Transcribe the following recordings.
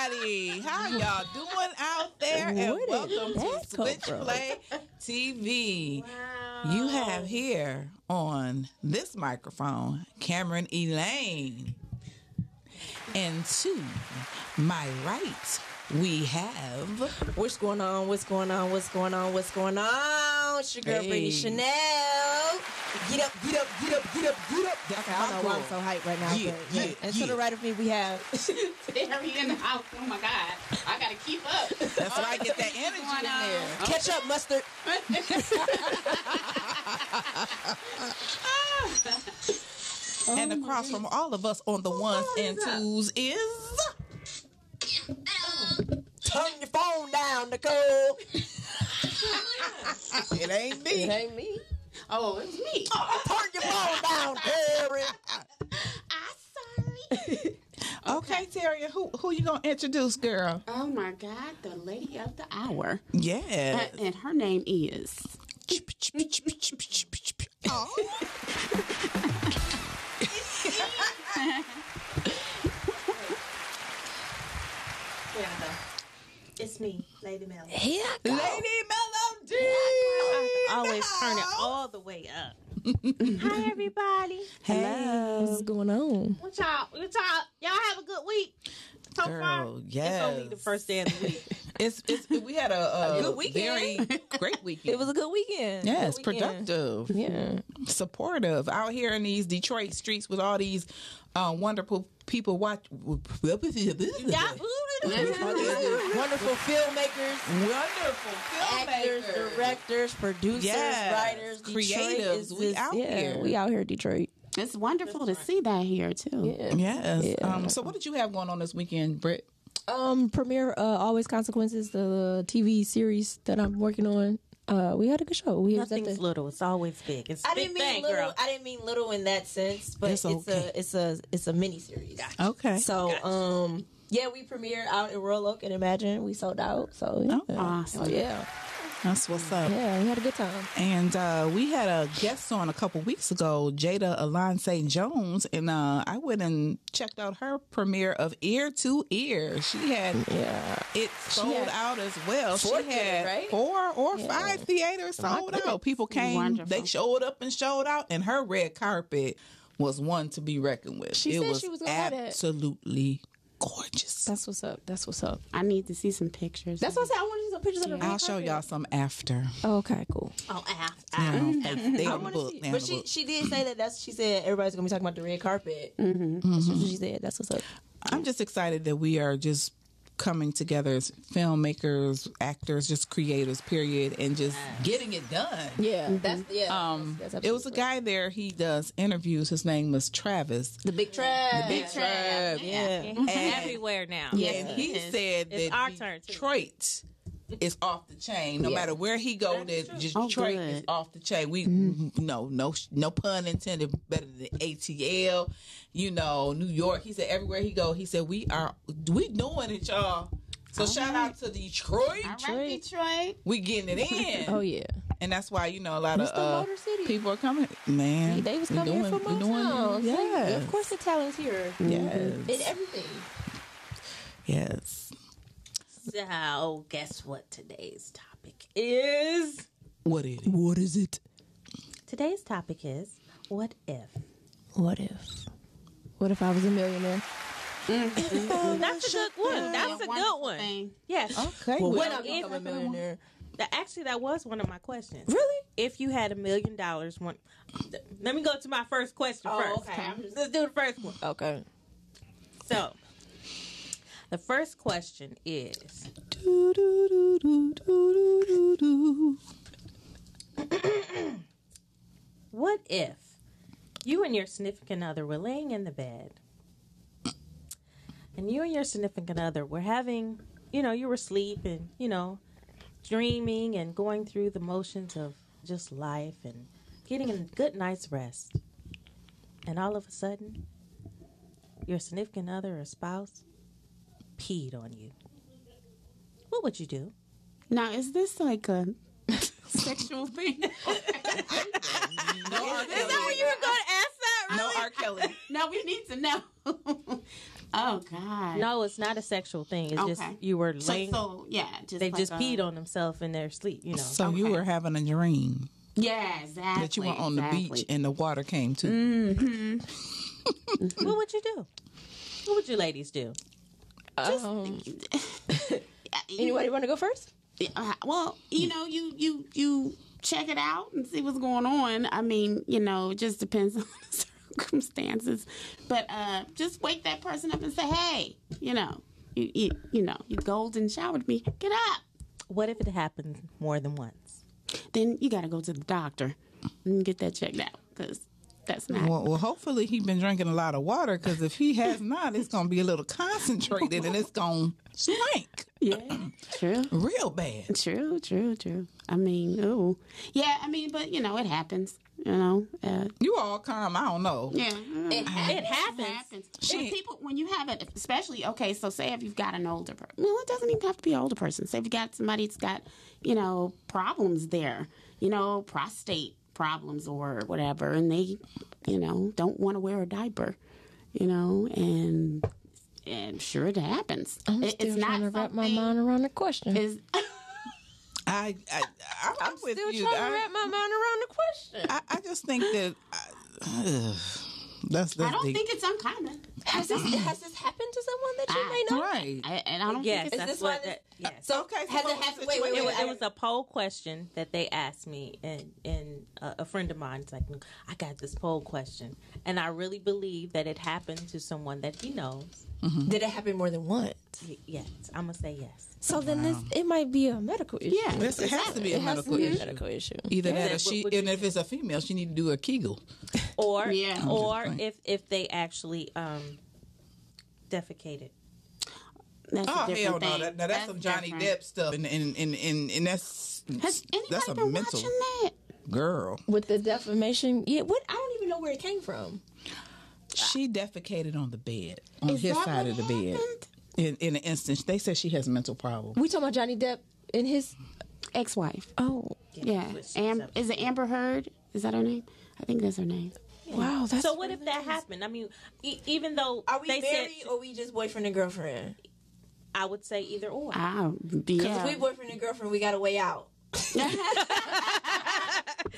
How y'all doing out there? And Where welcome that to come Switchplay TV. You have here on this microphone Camaryn Elaine. And to my right, we have What's going on? What's going on? What's going on? What's going on? It's your girl Brittany Hey. Chanel. Get up, get up, get up, get up, get up. That's Okay, I don't know why I'm so hyped right now. Yeah, but, yeah. yeah, And to the right of me, we have. Terry in the house. Oh my God. I gotta keep up. that's why I get that energy going in on? there. Ketchup, mustard. And oh across from all of us on the ones and twos is Turn your phone down, Nicole. it ain't me. It ain't me. Oh, it's me. Oh, turn your phone down, Terry. I'm sorry. Okay, Terry, who who you gonna introduce, girl? Oh my God, the lady of the hour. Yeah. Uh, and, and her name is. It's me, Lady Mel. Here I go. Lady Melody. I always turn it all the way up. Hi, everybody. Hey. What's going on? What y'all? What y'all? Y'all have a good week so far. Girl, It's yes. only the first day of the week. It's, it's we had a, a, good weekend. very great weekend. It was a good weekend. yes, Good weekend. productive, Yeah. supportive out here in these Detroit streets with all these uh, wonderful people watch. Wonderful filmmakers. Wonderful actors, filmmakers. directors, producers, Yes, writers, Detroit is We out yeah, here. We out here, Detroit. It's wonderful to see that here too. Yeah. Yes. Yeah. Um, so, what did you have going on this weekend, Britt? Um, premiere uh, Always Consequences, the TV series that I'm working on. Uh, we had a good show. We was Nothing's the. little. It's always big. It's a I big didn't mean thing, little. girl. I didn't mean little in that sense, but It's it's, a it's a it's a mini series. Okay. So um, yeah, we premiered out in Royal Oak and Emagine. We sold out. So yeah, Okay. Awesome. Oh, yeah, That's what's up. yeah. We had a good time. And uh, we had a guest on a couple weeks ago, Jada Alon St. Jones, and uh, I went and checked out her premiere of Ear to Ear. She had Yeah. it sold had out as well. She four had theaters, right? four or Yeah. five theaters sold out. People came, Wonderful. they showed up and showed out, and her red carpet was one to be reckoned with. She it said was she was gonna have absolutely gorgeous. That's what's up. That's what's up. I need to see some pictures. That's what I said. I want to see some pictures of the. I'll show y'all some after. Oh, okay, cool. Oh, ah, You ah. they, they I on the wanna book. see- But she she did say that. That's she said everybody's gonna be talking about the red carpet. Mm-hmm. That's what she said. That's what's up. I'm just excited that we are just coming together as filmmakers, actors, just creators, period, and just getting it done. Yeah, that's yeah. Um, that's, that's it was a guy there. He does interviews. His name was Travis. The big trap. Big Trav. Yeah. And- everywhere now. Yeah. And he said it's that our turn, too. Detroit is off the chain. No Yeah. matter where he go, that Oh, Detroit good. is off the chain. We Mm-hmm. no no no pun intended. Better than ATL. You know New York. He said everywhere he go. He said we are we doing it, y'all. So shout out to Detroit. All right, Detroit. We getting it in. Oh yeah. And that's why you know a lot Mr. of uh, City. people are coming. Man, They was we coming here doing- from we doing- Motown. Yeah, Of course, the talent's here. Yes. In everything. Yes. So, guess what today's topic is? What is it? What is it? Today's topic is what if? What if? What if I was a millionaire? Oh, that's a good one. That's a good one. thing. Yes. Okay. Well, well, when I if- a millionaire? Actually that was one of my questions. Really? If you had a million dollars, one. Let me go to my first question Oh, first. okay. Let's do the first one. Okay. So, the first question is: do, do, do. What if you and your significant other were laying in the bed, and you and your significant other were having, you know, you were asleep, and you know, dreaming and going through the motions of just life and getting a good night's rest. And all of a sudden, your significant other or spouse peed on you. What would you do? Now, is this like a sexual thing? No R. Kelly. Is that what you were going to ask that? No R. Kelly. no, we need to know. oh God. No, it's not a sexual thing. It's just you were laying. so yeah, just they like just a- peed on themselves in their sleep. You know. So you were having a dream Yeah, exactly. that you were on the beach and the water came to. Mm-hmm. what would you do? What would you ladies do? Um, You- anybody want to go first? uh, well, you know, you you you check it out and see what's going on. I mean, you know, it just depends on the circumstances. But uh, just wake that person up and say, "Hey, you know, you you, you know, you golden showered me. Get up." What if it happens more than once? Then you got to go to the doctor and get that checked out because that's not. Well, well, hopefully he's been drinking a lot of water because if he has not, it's gonna be a little concentrated and it's gonna stink yeah, true. real bad. True, true, true. I mean, ooh, yeah. I mean, but you know, it happens. You know, uh, You all calm. I don't know. yeah. It, it happens. happens. She- When people, when you have it, especially okay. So say if you've got an older person, well, it doesn't even have to be an older person. Say if you got somebody that's got, you know, problems there, you know, prostate problems or whatever, and they, you know, don't want to wear a diaper, you know, and and sure it happens. I'm It- still trying to wrap my mind around the question. Is I, I, I I'm, with still you. trying to wrap my mind around the question. I, I just think that I, that's that's I don't deep. think it's uncommon. Has this has this happened to someone that you may know? Ah, right. I, and I don't Yes, think it's that's this what. one- That, yes. So Okay, so has it was happened? the Wait, wait, It wait. was, it was a poll question that they asked me, and and uh, a friend of mine is like, I got this poll question, and I really believe that it happened to someone that he knows. Mm-hmm. Did it happen more than once? Y- Yes, I'm gonna say yes. So then this it might be a medical issue. Yeah. This, it has to be a It to medical be issue. medical issue. Either that, or she, would and if it's a female, she need to do a Kegel. Or Yeah. or if if they actually um defecated. That's Oh different hell no! That, now that's, some Johnny different. Depp stuff, and and and and, and that's Has anybody that's a been mental watching that? girl. With the defamation, yeah. What I don't even know where it came from. She defecated on the bed, on Is his that side what of the bed. In, in an instance, they said she has mental problems. We talking about Johnny Depp and his. Ex-wife. Oh, Yeah. switch Am- is it Amber Heard? Is that her name? I think that's her name. Wow. That's So what if that happened? I mean, e- even though Are we they married said, or we just boyfriend and girlfriend? I would say either or. Ah, Because yeah. if we boyfriend and girlfriend, we got a way out.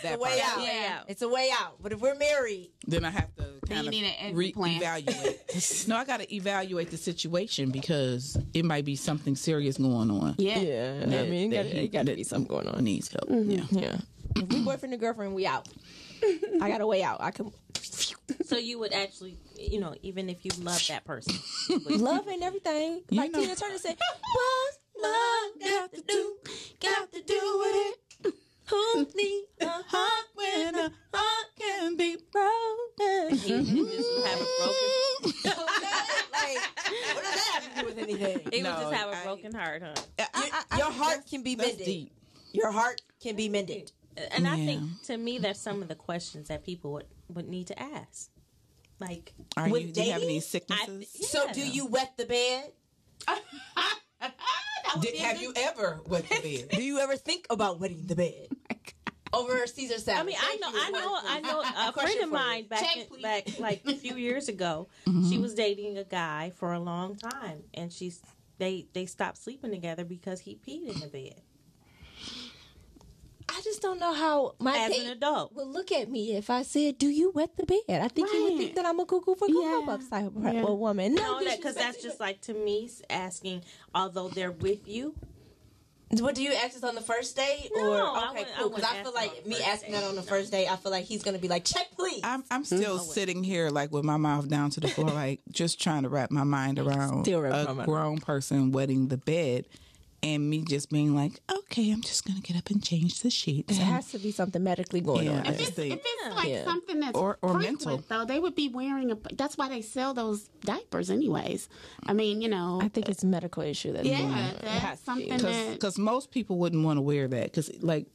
That a way part. out. Yeah. It's a way out. But if we're married, Then I have to kind you of need an exit re-evaluate. no, I got to evaluate the situation because it might be something serious going on. yeah. yeah, I mean, that got he- it got to be something going on. Needs help. Yeah. Yeah. If we boyfriend and girlfriend, we out. I got a way out. I can So you would actually, you know, even if you love that person, you love and everything. You like know- Tina Turner said, "What's love got to do? Got to do with it? Who need a heart when a heart can be broken?" he would just have a broken. like, what does that have to do with anything? He would just have a I- broken heart, huh? I- I- I Your heart that's- can be mended. deep. Your heart can be mended. And I think to me, that's some of the questions that people would, would need to ask. Like, Are With you? Do you have any dating? sicknesses? I- So, do you wet the bed? Did, have you ever wet the bed? Do you ever think about wetting the bed? Over Caesar salad. I mean, I know, you. I know, I know. A Question friend of mine back, Check, in, back like a few years ago, she was dating a guy for a long time, and she's they they stopped sleeping together because he peed in the bed I just don't know how my as date an adult. would look at me if I said, "Do you wet the bed?" I think he would think that I'm a cuckoo for cocoa Yeah. puffs type of Yeah. woman. No, No, that because that's just like to me asking, although they're with you. What do you ask us on the first date? No, or I okay, cool. Because I, wouldn't feel like me asking date. that on the first date, I feel like he's gonna be like, "Check, please." I'm I'm still mm-hmm. sitting here like with my mouth down to the floor, like just trying to wrap my mind around Still wrapping my a mind. grown person wetting the bed, and me just being like, okay, I'm just gonna get up and change the sheets. It has to be something medically going Yeah, on. I there. just think If it's like Yeah. something that's Or- or mental. though, they would be wearing a. That's why they sell those diapers, anyways. I mean, you know, I think it's a medical issue that's yeah, It has that's to be. something that. because most people wouldn't want to wear that because like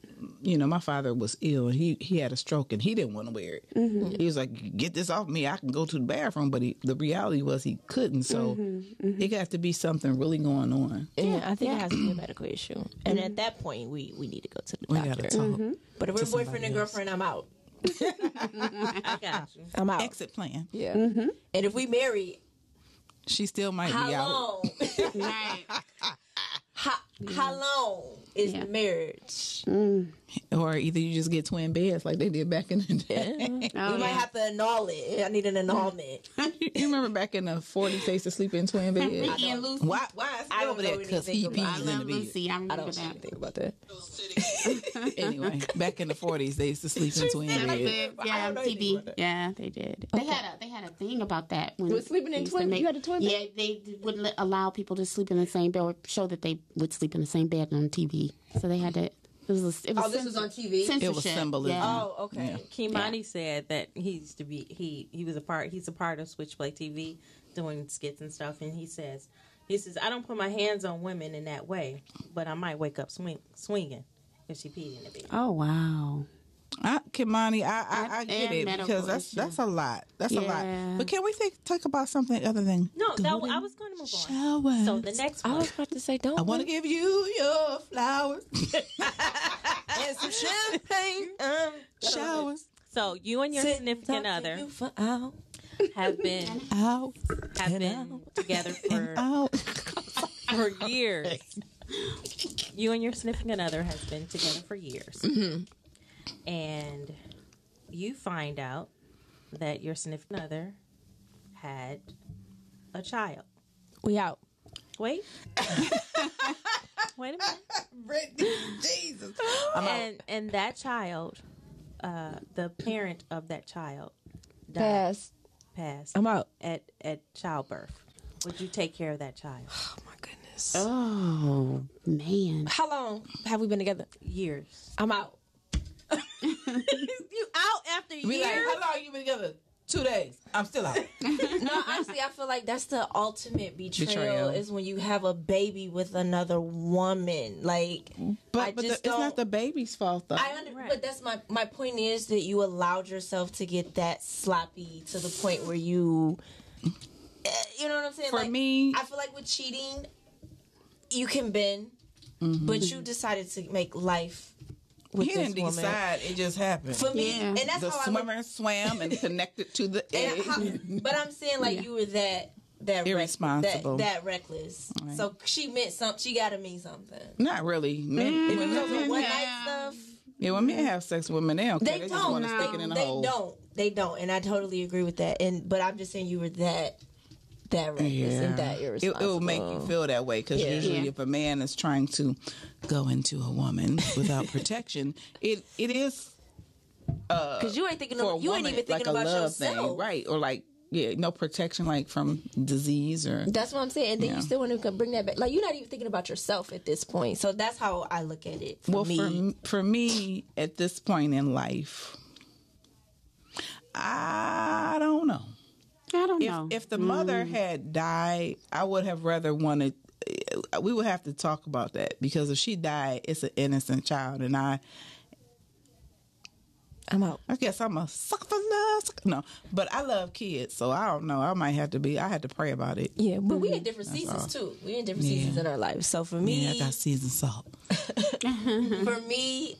you know my father was ill and he he had a stroke and he didn't want to wear it Mm-hmm. he was like get this off me i can go to the bathroom but he, the reality was he couldn't so Mm-hmm, it got to be something really going on Yeah, I think it has to be a medical issue. And at that point, we, we need to go to the we doctor. gotta talk Mm-hmm. But if we're to boyfriend and else. girlfriend, I'm out. I got you. I'm out. exit plan Yeah. Mm-hmm. And if we marry, she still might how be out long? right. how, how long is Yeah. the marriage? or either you just get twin beds like they did back in the day Oh, we might have to annul it. I need an annulment. you remember back in the 40s they used to sleep in twin beds Ricky and Lucy. why why is I he don't over there because anything he about- I pees in the love bed Lucy. I I remember don't know that. anything about that. anyway back in the 40s they used to sleep in twin Yeah, they beds did. Yeah, don't know anything TV. Yeah, they did. They had a they had a thing about that when With sleeping in they used to twin- you had a twin bed? Yeah, they wouldn't allow people to sleep in the same bed or show that they would sleep in the same bed on TV. So they had to. It was. A, it was Oh, this was on TV? Censorship. It was symbolism. Yeah. Oh, okay. Kimani said that he used to be he he was a part he's a part of Switchplay TV doing skits and stuff and he says he says I don't put my hands on women in that way but I might wake up swing, swinging if she peed in the bed. Oh wow. I, Kimani, I, I, I get it because that's issue. that's a lot. That's a lot. But can we think talk about something other than No, that, I was going to move on. showers? So the next I was about to say, don't. I want to give you your flowers, and some champagne. Um, showers so you and your sit significant other you for hours. have been out have and been together for out. for years. You and your significant other has been together for years. And you find out that your significant other had a child. We out. Wait. Wait a minute. Brittany, Jesus. And and that child, uh, the parent of that child died, Pass. passed I'm out. at, at childbirth. Would you take care of that child? Oh my goodness. Oh man. How long have we been together? Years. I'm out. You out after Be like, how long you been together? Two days. I'm still out. No, honestly, I feel like that's the ultimate betrayal, Betrayal. is when you have a baby with another woman. Like, But, I but the, it's not the baby's fault though. I under, but that's my my point is that you allowed yourself to get that sloppy to the point where you, eh, you know what I'm saying? For Like, me, I feel like with cheating, you can bend, but you decided to make life with he this didn't woman. decide. It just happened. For me, Yeah. and that's the how I look swimmer swam and connected to the And egg. how- but I'm saying like you were that that reck- Irresponsible. that, that reckless. So she meant something. She got to mean something. Not really. Men, If it women, was a one Yeah. night stuff, yeah, when men have sex with women, they don't care. they They, don't. want to stick it in a they hole. don't. They don't. And I totally agree with that. And but I'm just saying you were that that reckless and that It, irresponsible. it will make you feel that way because Yeah. usually, Yeah. if a man is trying to go into a woman without protection, it it is uh, because you ain't thinking. Of, you ain't even thinking like about yourself. thing, right? Or like yeah, no protection like from disease or That's what I'm saying. And then Yeah. you still want to bring that back. Like you're not even thinking about yourself at this point. So that's how I look at it. For well me, for for me at this point in life, I don't know. I don't If know. if the mother mm. had died, I would have rather wanted. Eh, we would have to talk about that because if she died, it's an innocent child, and I I'm out. I guess I'm a sucker for love. sucker- No, but I love kids, so I don't know. I might have to be. I had to pray about it. Yeah, but we in different seasons too. We in different seasons in our life. So for me, Yeah, I got seasoned salt. for me,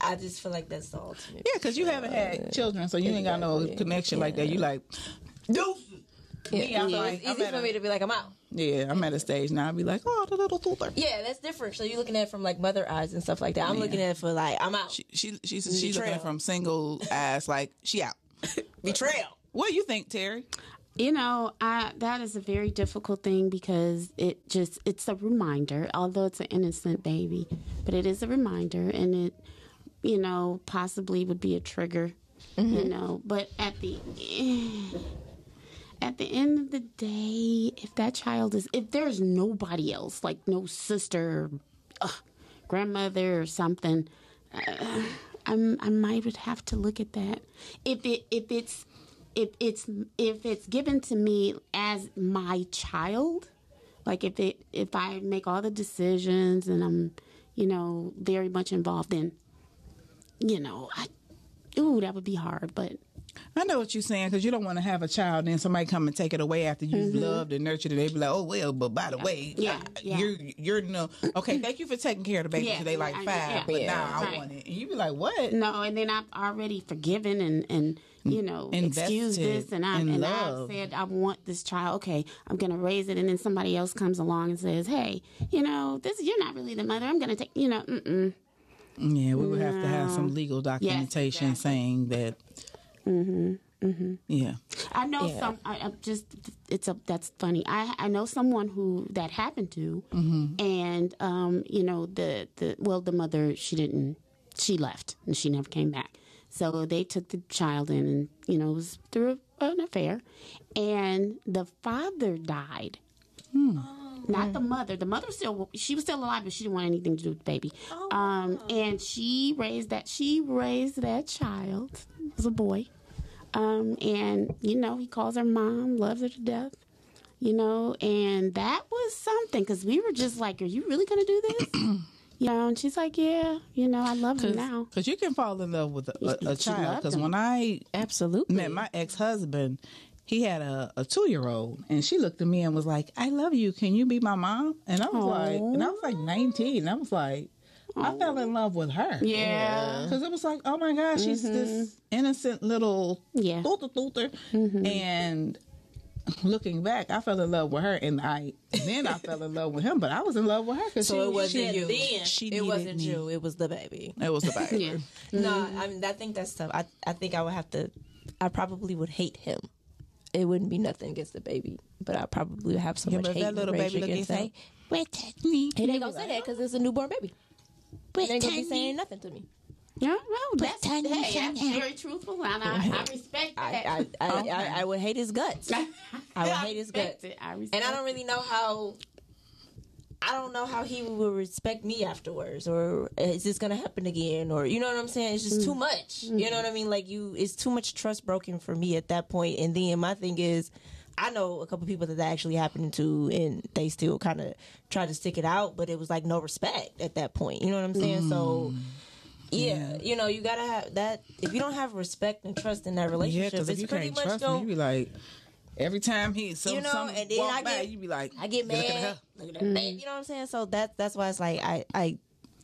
I just feel like that's the ultimate. Yeah, because you haven't had children, so you ain't got no connection like that. You like, deuces. Me, I'm so like, it's easy for a- me to be like, I'm out. Yeah, I'm at a stage now. I'd be like, oh, the little Luther. Yeah, that's different. So you're looking at it from like mother eyes and stuff like that. I'm looking at it for like, I'm out. She, she, she's she's looking at it from single ass, like she out. Betrayal. What do you think, Terry? you know, I that is a very difficult thing because it just it's a reminder, although it's an innocent baby, but it is a reminder and it you know, possibly would be a trigger, you mm-hmm. know, but at the at the end of the day, if that child is if there's nobody else, like no sister, uh, grandmother or something, uh, I'm, I might have to look at that. If it if it's if it's if it's given to me as my child, like if it if I make all the decisions and I'm you know very much involved in, you know, I, ooh, that would be hard. But I know what you're saying because you don't want to have a child and somebody come and take it away after you've loved and nurtured it. They be like, oh well, but by the way, Mm-hmm. Yeah, I- yeah. you're you're no okay. Thank you for taking care of the baby Yeah, they like five, yeah. but Yeah. now I want it, and you be like, what? no, and then I've already forgiven and and you know excused Invested this and I and. I said I want this child. Okay, I'm gonna raise it, and then somebody else comes along and says, hey, you know, this you're not really the mother. I'm gonna take you know, mm-mm. Yeah, we would have to have some legal documentation exactly. saying that. Mm-hmm. Mm-hmm. Yeah. I know Yeah. some. I, I'm just. It's a. That's funny. I I know someone who that happened to, Mhm. and um, you know the the well the mother she didn't she left and she never came back. So they took the child in and you know it was through an affair, and the father died. Not the mother. The mother still she was still alive, but she didn't want anything to do with the baby. Um, and she raised that she raised that child. It was a boy. Um, and you know, he calls her mom, loves her to death. You know, and that was something because we were just like, "Are you really gonna do this?" you know, and she's like, "Yeah, you know, I love him now." Because you can fall in love with a, a, a child. Because when I Absolutely. met my ex husband, he had a, a two year old, and she looked at me and was like, "I love you. Can you be my mom?" And I was like, and I was like nineteen. And I was like, I fell in love with her. Yeah. Because it was like, oh my gosh, she's mm-hmm. this innocent little Yeah. thooter thooter. Mm-hmm. And looking back, I fell in love with her, and I then I fell in love with him. But I was in love with her because So she, it wasn't she, you. then, She it wasn't me. you. It was the baby. It was the baby. Yeah. No, I mean I think that's tough. I I think I would have to. I probably would hate him. It wouldn't be nothing against the baby, but I probably would have so Yeah, much but if hate that and little baby look against at say, him, "Wait, touch me." He ain't gonna say that because it's a newborn baby. He ain't gonna be saying nothing to me. Yeah, no, that's, hey, that's very truthful, and I, I respect I that. I, I, I, I would hate his guts. I would hate his guts. it. I respect and I don't really know how. I don't know how he will respect me afterwards, or is this gonna happen again, or you know what I'm saying? It's just too mm. much. You mm-hmm. know what I mean? Like you, it's too much trust broken for me at that point. And then my thing is, I know a couple people that that actually happened to, and they still kind of try to stick it out, but it was like no respect at that point. You know what I'm saying? So. Mm. Yeah, you know, you gotta have that. If you don't have respect and trust in that relationship, if it's pretty much going you be like, every time he some You know, some and then walk I by, get- you be like, I get "Look at mad. her." Look at. You know what I'm saying? So that that's why it's like I I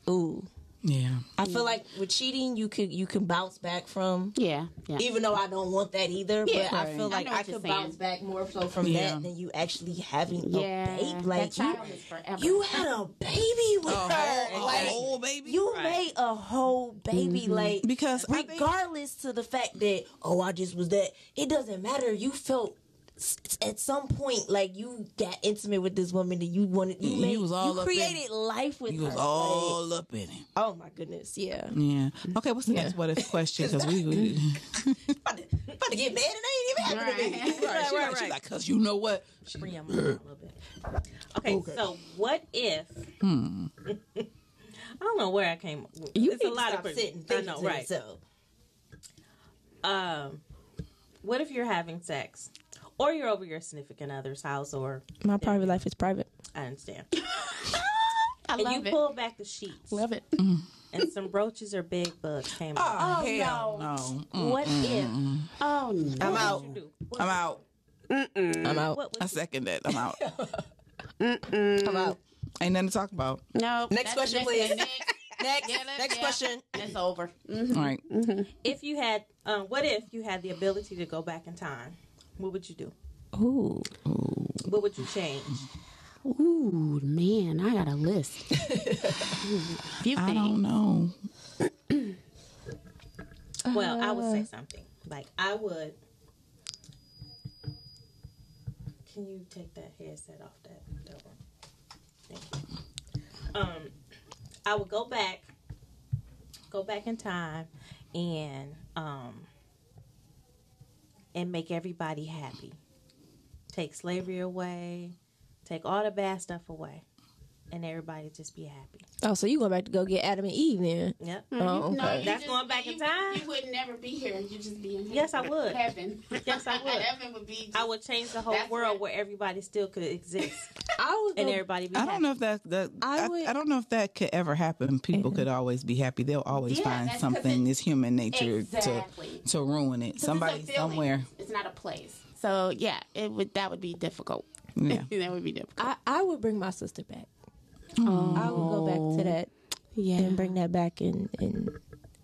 ooh. Yeah, I feel like with cheating you could you can bounce back from Yeah, yeah. even though I don't want that either, Yeah, but I feel like know I, could bounce back more so from Yeah. that than you actually having yeah, a baby. that Like you, is forever. you had a baby with a her. whole, like, a whole baby. you Right. made a whole baby mm-hmm. like Because I think- regardless to the fact that oh I just was that it doesn't matter you felt s- at some point like you got intimate with this woman that you wanted you, You made, was all you up in created life with He her was like, all up in it. oh my goodness yeah Yeah. Okay, what's the next what if question? Because we, we about to, about to get mad and I ain't even happened to me Right. right, she like, she like, cause you know what? Bring your mom a little bit. Okay, so what if? Hmm. I don't know where I came. you it's need a lot stop of sitting I thinking know, to right? yourself. Um, what if you're having sex, or you're over your significant other's house, or my private life is private I understand, I and love you it. pull back the sheets, Love it. and some roaches or bed bugs came out. Oh, hell no. Mm, what if Oh no. I'm out What would you do? I'm out. I'm out I would second that. I'm out. I'm out Ain't nothing to talk about. No. Next that's- question, that's- please. Next, next Yeah, next yeah. question that's over. All right. if you had? Um, what if you had the ability to go back in time? What would you do? ooh What would you change? Ooh, man, I got a list. Few I don't know. Well, I would say something like I would. Can you take that headset off that? that one? Thank you. Um, I would go back, go back in time, and um, and make everybody happy. Take slavery away. Take all the bad stuff away. And everybody just be happy. Oh, so you going back to go get Adam and Eve then? Yep. Mm-hmm. Oh, No, okay. you That's going back in time? You would never be here. You'd just be in Yes, I would. heaven. Yes, I would. heaven would be. I would change the whole world right. where everybody still could exist I would and go- everybody be I happy. don't know if that that I I, would- I don't know if that could ever happen. People could always be happy. They'll always Yeah, find something. it- It's human nature Exactly. to to ruin it. Somebody feeling. somewhere. It's not a place. So yeah, it would. That would be difficult. Yeah. that would be difficult. I, I would bring my sister back. I would go back to that yeah. and bring that back and, and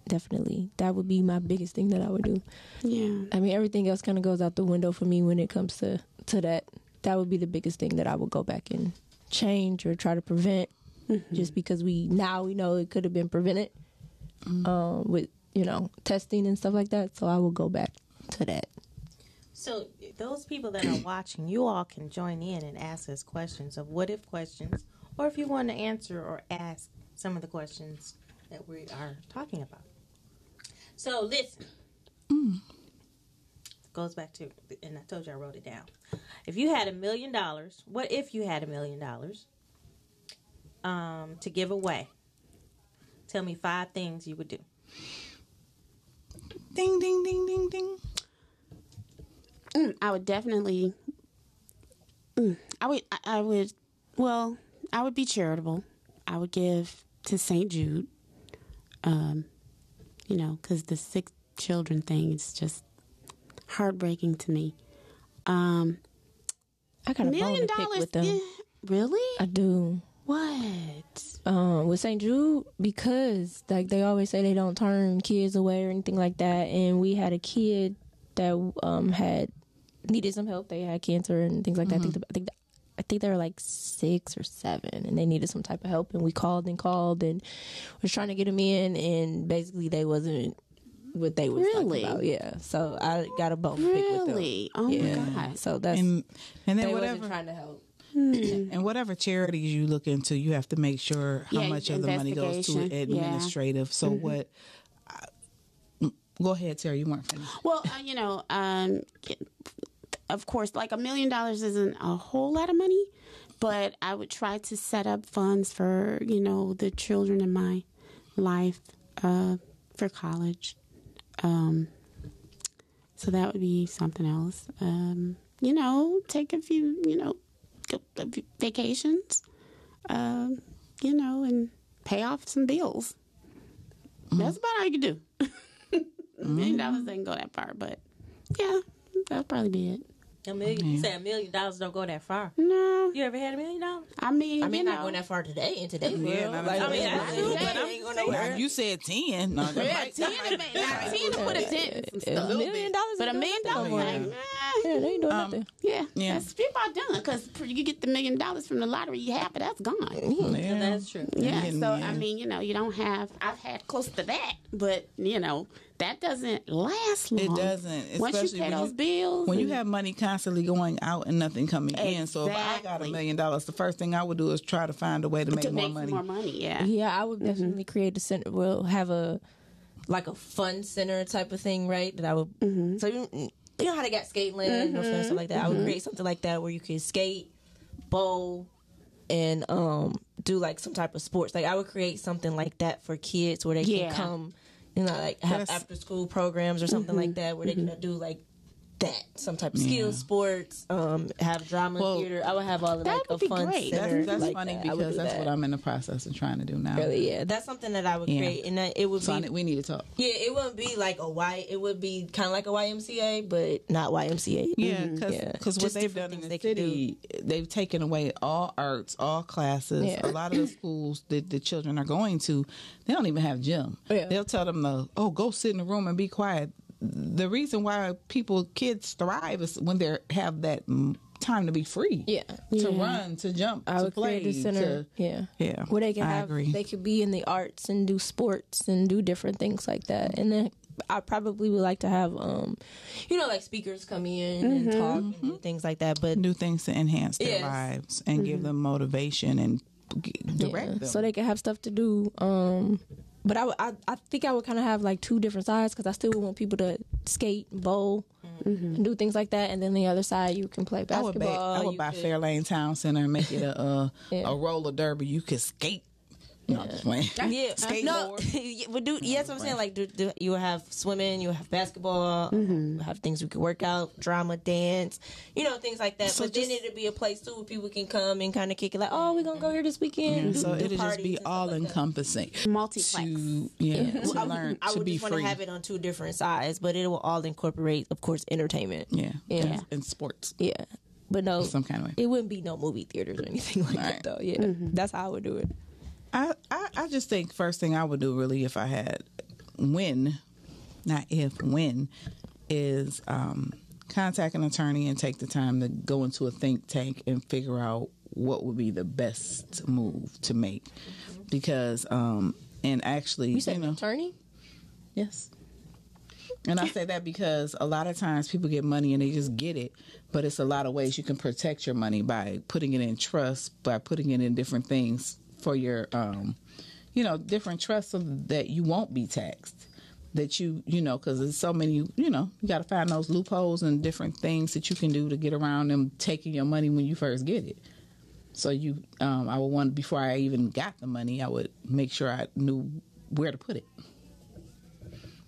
definitely that would be my biggest thing that I would do. Yeah. I mean everything else kind of goes out the window for me when it comes to to that. That would be the biggest thing that I would go back and change or try to prevent just because we now we know it could have been prevented um, with you know testing and stuff like that. So I will go back to that. So those people that are watching, you all can join in and ask us questions of what if questions, or if you want to answer or ask some of the questions that we are talking about. So listen. Goes back to, and I told you I wrote it down. If you had a million dollars, what if you had a million dollars um, to give away? Tell me five things you would do. Ding ding ding ding ding. Mm, I would definitely. Mm, I would. I- I would. Well, I would be charitable. I would give to St. Jude. Um, you know, because the sick children thing is just heartbreaking to me. Um, I got a bone million dollars. with them. eh, really? I do. What? um, with St. Jude because like they always say they don't turn kids away or anything like that. And we had a kid that um had needed some help. They had cancer and things like that. I think the, I think the, think they were like six or seven, and they needed some type of help. And we called and called and was trying to get them in, and basically they wasn't what they was Really? talking about. Yeah, so I got a bone to pick with them. Really? Oh Yeah, my god. so that's And and then they whatever wasn't trying to help. and whatever charities you look into, you have to make sure how Yeah, much of the money goes to investigation. Yeah. administrative. So what? I, go ahead, Terry. You weren't finished. Well, uh, you know, um, of course, like a million dollars isn't a whole lot of money, but I would try to set up funds for you know the children in my life uh, for college. Um, so that would be something else. Um, you know, take a few, you know, go, a few vacations. Um, you know, and pay off some bills. That's about all you can do. A million dollars doesn't go that far, but yeah, that'll probably be it. A million, you say a million dollars don't go that far. No, You ever had a million dollars? I mean, I mean, you not know, going that far today in today's world. not Like, I mean, all. I do, but I ain't going nowhere. You said ten. No, yeah, ten, to make- now, ten to put a dent a stuff. million dollars, But a ain't doing million nothing dollars, no more. like, Yeah, they ain't doing Um, nothing. yeah, Yeah. That's, people are done because you get the million dollars from the lottery, you have it, that's gone. Yeah. That's true. Yeah, And, so yeah. I mean, you know, you don't have. I've had close to that, but you know, that doesn't last long. It doesn't, Once you pay those you- bills, when you have money constantly going out and nothing coming in. So if I got a million dollars, the first thing I would do is try to find a way to make to more make money. more money, yeah. Yeah, I would definitely create a center. We'll have a like a fun center type of thing, right? That I would. So you, know how they got skate land or stuff mm-hmm, like that. I would mm-hmm. create something like that where you could skate, bowl, and um do like some type of sports. Like I would create something like that for kids where they Yeah. can come, you know, like have That's- after school programs or something like mm-hmm, that where they can do like that, some type of skill sports, um, have drama Well, theater. I would have all of that like would a be fun great. center. That's, that's like funny that. Because that's that. what I'm in the process of trying to do now. Really, yeah, that's something that I would Yeah. create, and that it would So be need- we need to talk. yeah, it wouldn't be like a Y. It would be kind of like a YMCA, but not YMCA. Yeah, because Yeah. what they've different done in things the they can city, they've taken away all arts, all classes. Yeah. A lot of the schools that the children are going to, they don't even have gym. Yeah. They'll tell them to, oh, go sit in the room and be quiet. The reason why people, kids thrive is when they have that time to be free. Yeah. To run, to jump, I to play. create a center. to- yeah, yeah. where they can I have, agree. they could be in the arts and do sports and do different things like that. And then I probably would like to have, um, you know, like speakers come in and talk and things like that. But do things to enhance their Yes. lives and give them motivation and g- direct Yeah, them. so they can have stuff to do. Um, but I, I, I think I would kind of have like two different sides because I still would want people to skate, bowl, and do things like that. And then the other side, you can play I would, basketball. buy, I would buy could- Fairlane Town Center and make it a uh, Yeah. a roller derby. You could skate. No, I'm just playing. Yeah, no, Skateboard. yeah, but do yes, I'm saying like do, do, you have swimming, you have basketball, Mm-hmm. you have things we can work out, drama, dance, you know, things like that. So but then it'd be a place too where people can come and kind of kick it like, oh, we're gonna go here this weekend. do- so do it'll just be all like that. encompassing Multiplex. to yeah, to Well, I, learn I would be just want to have it on two different sides, but it will all incorporate, of course, entertainment. Yeah, Yeah. And, and sports. Yeah, but no, Some kind of way. it wouldn't be no movie theaters or anything like Right. that though. Yeah, that's how I would do it. I, I I just think first thing I would do really if I had when, not if when, is um, contact an attorney and take the time to go into a think tank and figure out what would be the best move to make because um and actually You said you know attorney? Yes. And I say that because a lot of times people get money and they just get it, but it's a lot of ways you can protect your money by putting it in trust, by putting it in different things for your, um, you know, different trusts so that you won't be taxed. That you, you know, because there's so many, you know, you got to find those loopholes and different things that you can do to get around them taking your money when you first get it. So you, um, I would want before I even got the money, I would make sure I knew where to put it.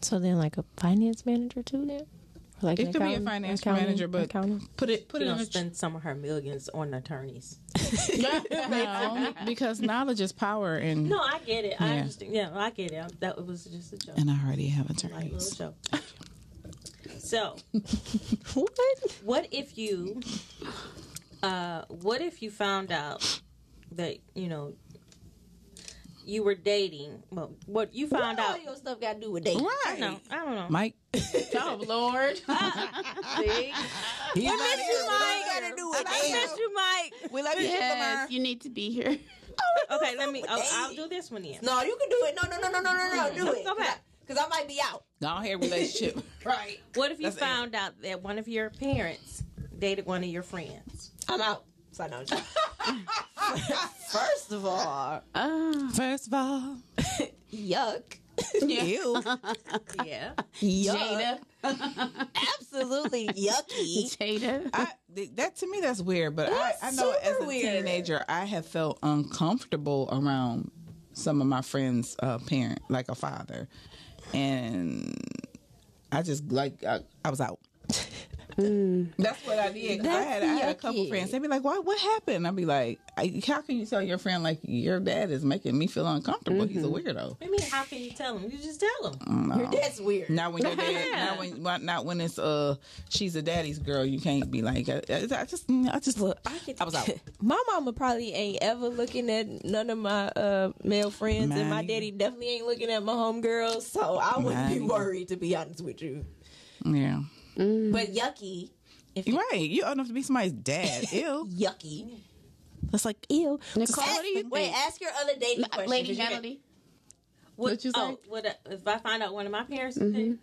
So then, like a finance manager too, then? Or like It could be a accountant- finance accountant- manager, but accountant? put it put She it in gonna a spend some of her millions on attorneys. no, because knowledge is power, and No, I get it. I Yeah. understand. Yeah, I get it. That was just a joke. and I already have Like a little attorneys. joke. So, What? what if you, uh, what if you found out that you know you were dating? Well, what you found out All out? your stuff got to do with dating. I know. I don't know. Mike, Oh Lord. See? he's not miss you, Mike. Got to do with I miss you, Mike. We love you, yes, you need to be here. Oh, okay, let me. Oh, I'll, I'll do this one then. No, you can do it. No, no, no, no, no, no, no. Do it. Go back. Because I might be out. Long hair relationship. Right. What if you That's it. found out that one of your parents dated one of your friends? I'm out. So I know. First of all, Oh, First of all, yuck. you. Yeah. Yuck. Jada. Absolutely yucky. Jada. I, that to me that's weird, but I, That's I know as a weird. teenager I have felt uncomfortable around some of my friends' uh, parent, like a father, and I just like I, I was out. Mm. That's what I did. 'cause I had I had a couple yucky. friends. They'd be like, "What? What happened?" I'd be like, I, "How can you tell your friend like your dad is making me feel uncomfortable? He's a mm-hmm. weirdo." I mean, how can you tell him? You just tell them. Mm, your dad's weird. Not when your dad, not when, not- not when it's uh, she's a daddy's girl. You can't be like, I, I just, mm, I just, I was out. My mama probably ain't ever looking at none of my uh, male friends, and my daddy definitely ain't looking at my homegirls. So I wouldn't be worried, to be honest with you. Yeah, But yucky, if You're right. You old enough to be somebody's dad. Ew. yucky. That's like ew. Nicole, Ask- what do you wait, think? ask your other dating question. Lady 'cause you Melody. What, What'd you say? Oh, what, I- if I find out one of my parents is dating,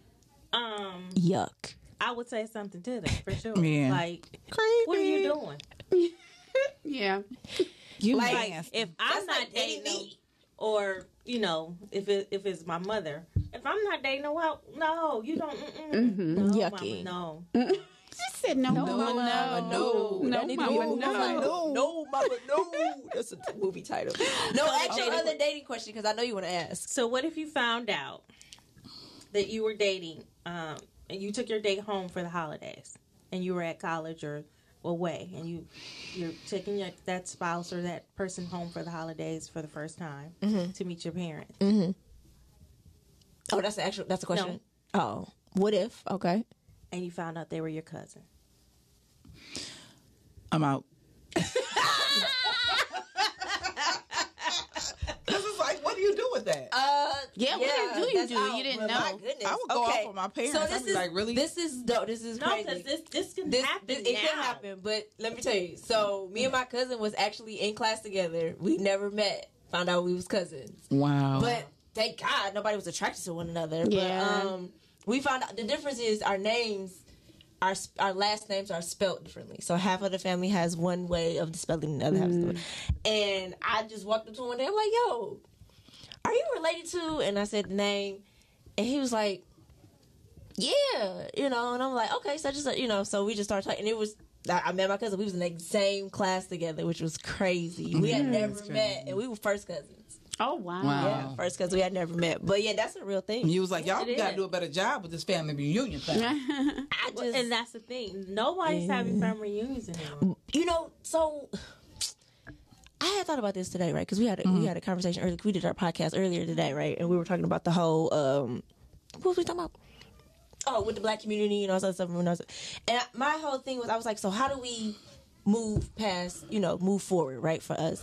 um, Yuck. I would say something to them for sure. Yeah. Like, Creepy. what are you doing? Yeah. You Like, nasty. if I'm That's not like dating dating, me. or you know, if it, if it's my mother, if I'm not dating a while, no, you don't. Mm-mm. No, Yucky. Mama, no. She said no, No, mama, mama, no. no, That need to be mama, a movie no. title. No, no, mama, no. That's a t- movie title. No, ask your other dating question because I know you want to ask. So what if you found out that you were dating, um, and you took your date home for the holidays, and you were at college or away, and you you're taking your, that spouse or that person home for the holidays for the first time to meet your parents. Mm-hmm. Oh, that's the actual. That's the question. Oh, what if? Okay. and you found out they were your cousin. I'm out. This is like, what do you do with that? Uh, Yeah, what do you that's do? You didn't but My know. goodness. I would go okay. off on my parents. So I'd this be is like, really? This is no. This is No, crazy. because this this can this, happen. this- it now. can happen, but let me tell you. So me and my cousin was actually in class together. We never met. Found out we was cousins, wow. but thank God nobody was attracted to one another. Yeah. But um, we found out the difference is our names. Our, our last names are spelled differently. So half of the family has one way of spelling the other half. Mm. And I just walked up to him one day. I'm like, "Yo, are you related to?" And I said the name, and he was like, yeah, you know, and I'm like, okay, so just, you know, so we just started talking. And it was, I I met my cousin. We was in the same class together, which was crazy. We had never met, and we were first cousins. Oh wow. Wow. Yeah, first cousins we had never met. But yeah, that's a real thing. You was like, y'all It got to is. do a better job with this family reunion thing. I just, and that's the thing. Nobody's having family reunions anymore. you know, so I had thought about this today, right? Because we had a, we had a conversation earlier. We did our podcast earlier today, right? And we were talking about the whole um, what was we talking about? Oh, with the black community and all that stuff. And, all that- and I- my whole thing was, I was like, so how do we move past, you know, move forward, right, for us?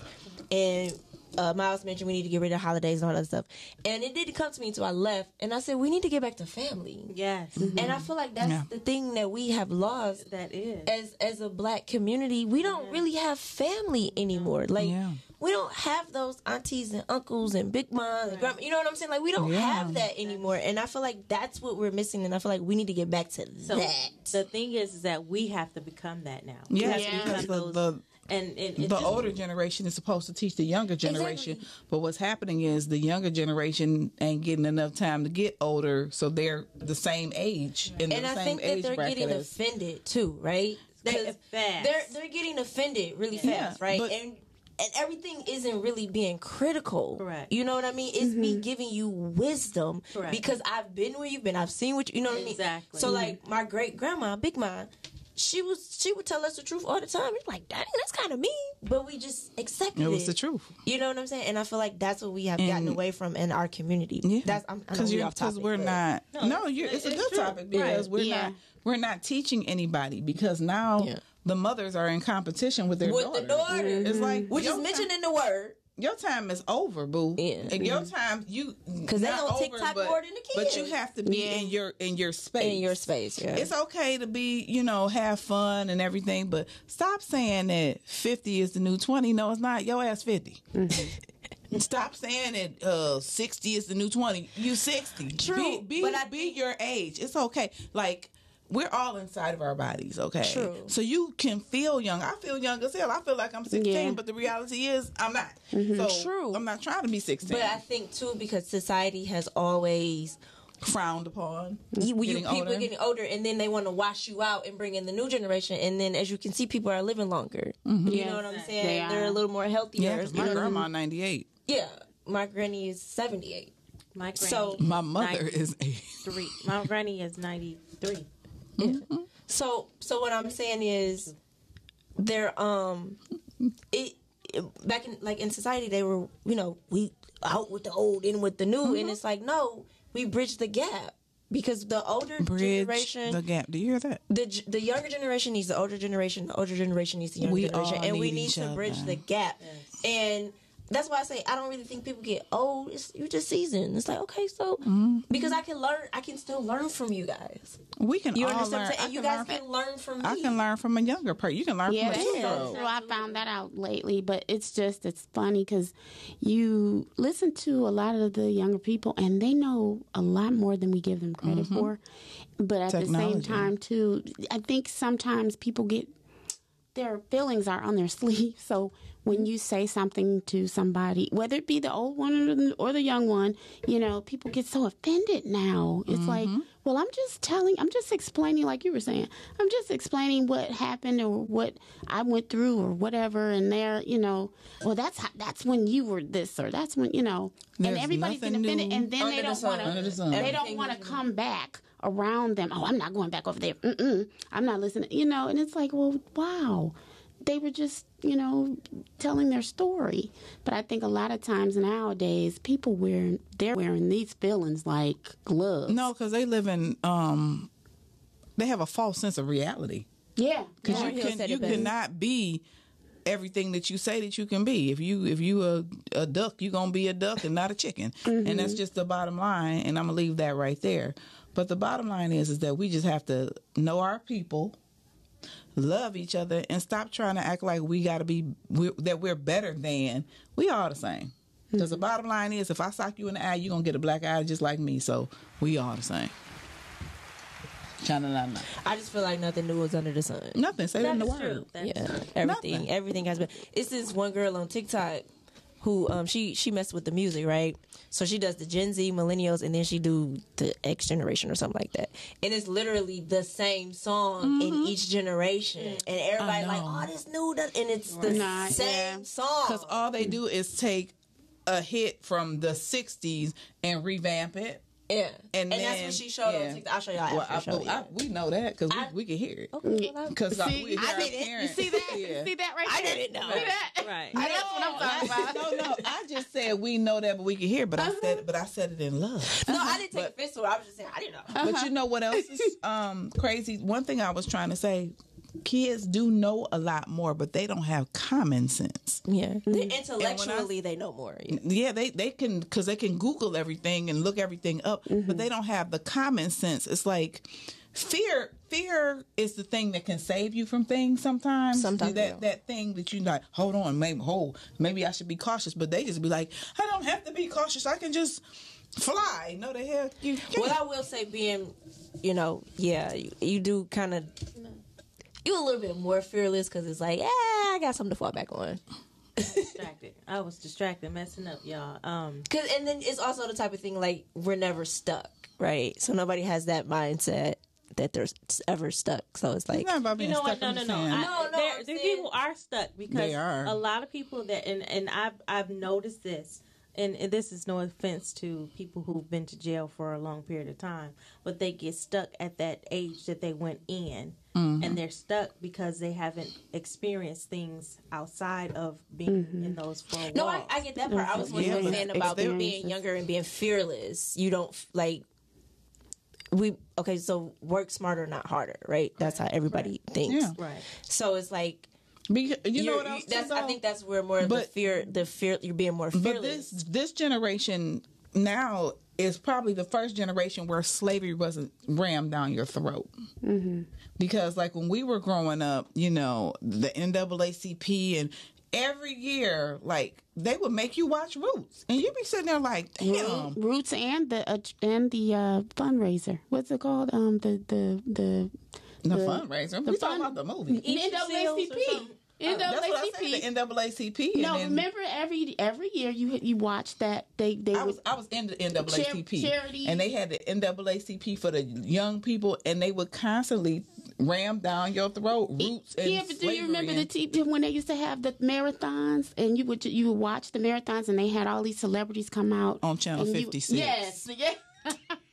And uh, Miles mentioned we need to get rid of holidays and all that stuff. And it didn't come to me until I left. And I said, we need to get back to family. Yes, And I feel like that's Yeah. the thing that we have lost that is. as as a black community, we don't really have family anymore. Like Yeah. we don't have those aunties and uncles and big moms and grandma. You know what I'm saying? Like we don't Yeah. have that anymore. And I feel like that's what we're missing. And I feel like we need to get back to So that. the thing is, is that we have to become that now. We Yeah, have Yeah. because become the, the and, and it the just- older generation is supposed to teach the younger generation, Exactly. but what's happening is the younger generation ain't getting enough time to get older, so they're the same age in And the I same think that they're getting as- offended too, right? They- 'Cause fast. They're they're getting offended really fast, Yeah, right? but- and and everything isn't really being critical. Correct. You know what I mean? It's me mm-hmm. giving you wisdom Correct. because I've been where you've been. I've seen what you, you know what I mean. Exactly. So like my great grandma, Big Ma, she was she would tell us the truth all the time. It's like, dang, that's kind of mean, but we just accepted it it. was the truth. You know what I'm saying? And I feel like that's what we have gotten away from in our community. Yeah, That's I'm, I know because we because topic, we're not. No, you're, it's- it's, a good true. topic because Right. we're Yeah. not we're not teaching anybody because now Yeah. the mothers are in competition with their with daughters. the daughters, It's like which your is time- mentioned in the word. Your time is over, boo. Yeah. And your time, you Because they don't on over, TikTok but, more than the kids. But you have to be Yeah. in your in your space. In your space, yeah. It's okay to be, you know, have fun and everything, but stop saying that fifty is the new twenty. No, it's not. Your ass 50 Stop saying that uh, sixty is the new twenty. You sixty. True, Be, be, but I be your age. It's okay. Like we're all inside of our bodies, okay? True. So you can feel young. I feel young as hell. I feel like I'm 16, Yeah. but the reality is I'm not. So Mm-hmm. True. I'm not trying to be 16. But I think too because society has always frowned upon. you, you Getting people older. getting older, and then they want to wash you out and bring in the new generation, and then as you can see, people are living longer. You know what I'm saying? They They're a little more healthier. Yeah, 'cause you my know? grandma 98. Yeah, my granny is 78. my granny, So- My mother is a three. My granny is ninety three. So so what I'm saying is they're um it, it- back in like in society they were you know we out with the old in with the new and it's like no we bridge the gap because the older bridge generation the gap. Do you hear that? the the younger generation needs the older generation. The older generation needs the younger We generation, all and we need need each to bridge the gap. And that's why I say I don't really think people get old. It's you just seasoned. It's like okay, so Mm-hmm. because I can learn, I can still learn from you guys. We can You all understand? learn. what I'm saying? And you can guys learn can learn from me. I can learn from a younger person. You can learn Yeah, from a that's two so I found that out lately, but it's just it's funny because you listen to a lot of the younger people, and they know a lot more than we give them credit for. But at the same time, too, I think sometimes people get their feelings are on their sleeve. So when mm-hmm. you say something to somebody, whether it be the old one or the, or the young one, you know, people get so offended now. It's like, mm-hmm. well, I'm just telling, I'm just explaining, like you were saying, I'm just explaining what happened or what I went through or whatever. And they're, you know, well, that's how, that's when you were this or that's when, you know, There's and everybody's been nothing offended, new and then they don't sun. want Under the to, they don't want to is- come back around them. Oh, I'm not going back over there. Mm-mm, I'm not listening. You know, and it's like, well, wow, they were just, you know, telling their story. But I think a lot of times nowadays, people wearing they're wearing these feelings like gloves. No, because they live in. um They have a false sense of reality. yeah, Because you can you best. cannot be everything that you say that you can be. If you if you a, a duck, you're gonna be a duck and not a chicken, and that's just the bottom line. And I'm gonna leave that right there. But the bottom line is is that we just have to know our people, love each other, and stop trying to act like we got to be we that we're better than. We all the same. Mm-hmm. Because the bottom line is, if I sock you in the eye, you're gonna get a black eye just like me. So we all the same. China, nah, nah. I just feel like nothing new is under the sun. Nothing. Say that in the That's word. true. That's Yeah, true. everything, Nothing. everything has been. It's this one girl on TikTok. Who um she she messed with the music, right? So she does the Gen Z, millennials, and then she do the X generation or something like that. And it's literally the same song in each generation, and everybody like, oh, this new, that-" and it's the Nah, same yeah. song. Because all they do is take a hit from the '60s and revamp it. Yeah, And, and, then, that's what she showed yeah. on TikTok. I'll show y'all Well, after I, show. well. I- we know that because we, we can hear it. Okay, well, I- Because See, we hear I didn't- parents. You see that? Yeah. You see that right I there? didn't know. See that? Right. That's what I'm talking about. no, no. I just said we know that, but we can hear. But I said, uh-huh. but I said it in love. no, I uh-huh. didn't take offense to it. I was just saying I didn't know. But you uh-huh. know what else is um, crazy? One thing I was trying to say: kids do know a lot more, but they don't have common sense. Yeah, They're mm-hmm. intellectually they know more. Yeah. Yeah, they they can because they can Google everything and look everything up, but mm-hmm. they don't have the common sense. It's like fear. Fear is the thing that can save you from things. Sometimes, Sometimes, that yeah. that thing that you like. Hold on, maybe hold. Maybe I should be cautious, but they just be like, I don't have to be cautious. I can just fly. No, the hell you. Can't. What I will say, being, you know, yeah, you, you do kind of, you a little bit more fearless because it's like, yeah, I got something to fall back on. distracted. I was distracted, messing up, y'all. Um, Cause, and then it's also the type of thing like we're never stuck, right? So nobody has that mindset that they're ever stuck. So it's like, It's not about you being know stuck. what? No, I'm no, no. I, No, no, there, there people are stuck because They are. a lot of people that, and and I've I've noticed this. And, and this is no offense to people who've been to jail for a long period of time, but they get stuck at that age that they went in, Mm-hmm. and they're stuck because they haven't experienced things outside of being in those four walls. no, I, I get that part. I was Yeah, saying about being younger and being fearless. You don't like. We okay, so work smarter, not harder, right? That's how everybody thinks. Yeah. right. So it's like Because, you know you're- what you- else? that's, I think that's where more of the fear, the fear, you're being more fearless. But this this generation now is probably the first generation where slavery wasn't rammed down your throat. Mm-hmm. Because like when we were growing up, you know, the NAACP and every year, like they would make you watch Roots, and you'd be sitting there like, damn. Roots and the uh, and the uh, fundraiser. What's it called? Um, the the the The fundraiser. We talking about the movie. NAACP. Uh, that's what I said. The NAACP. No, then remember every every year you you watch that they they I would was I was in the NAACP, Char- charity. and they had the NAACP for the young people, and they would constantly ram down your throat roots and yeah, but do you remember the slavery TV when they used to have the marathons and you would you would watch the marathons and they had all these celebrities come out On Channel 56. Yes, yeah. and-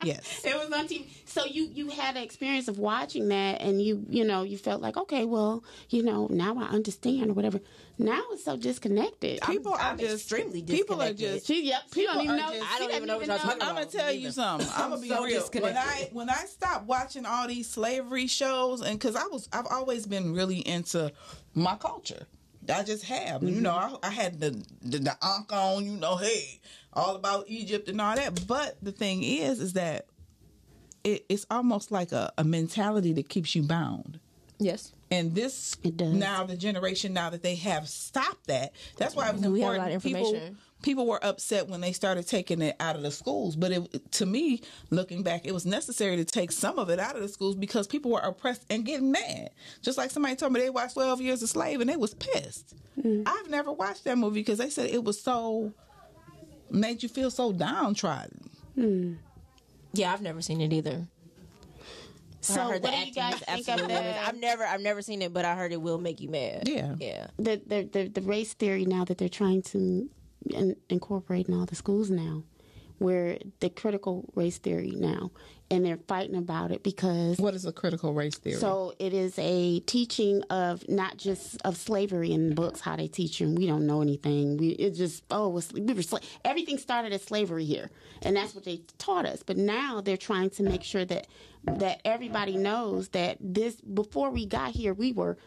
yes. It was on TV. So you you had an experience of watching that, and you you know you felt like okay, well you know now I understand or whatever. Now it's so disconnected. People are I'm just extremely people are just. She, yep, she don't even know. just- i don't even know what y'all talking about i'm gonna tell you something. I'm gonna be so real. When. I when I stopped watching all these slavery shows, and because I was I've always been really into my culture. I just have. You mm-hmm. know, I, I had the, the the ankh on. You know, hey, all about Egypt and all that. But the thing is, is that it, it's almost like a, a mentality that keeps you bound. Yes. And this It does. now the generation now that they have stopped that. That's why it was We have a important. lot of people information. people were upset when they started taking it out of the schools. But it, to me, looking back, it was necessary to take some of it out of the schools because people were oppressed and getting mad. Just like somebody told me they watched Twelve Years a Slave and they was pissed. Mm. I've never watched that movie because they said it was so made you feel so downtrodden. Hmm. Yeah, I've never seen it either. So I what heard do the you acting guys is think of absolutely the, amazing. I've never, I've never seen it, but I heard it will make you mad. Yeah. yeah. the, the the the race theory now that they're trying to in, incorporate in all the schools now, where the critical race theory now, and they're fighting about it because What is a critical race theory? So it is a teaching of not just of slavery in books, how they teach you. and We don't know anything. We it just oh we were sla- everything started as slavery here, and that's what they taught us. But now they're trying to make sure that that everybody knows that this before we got here we were.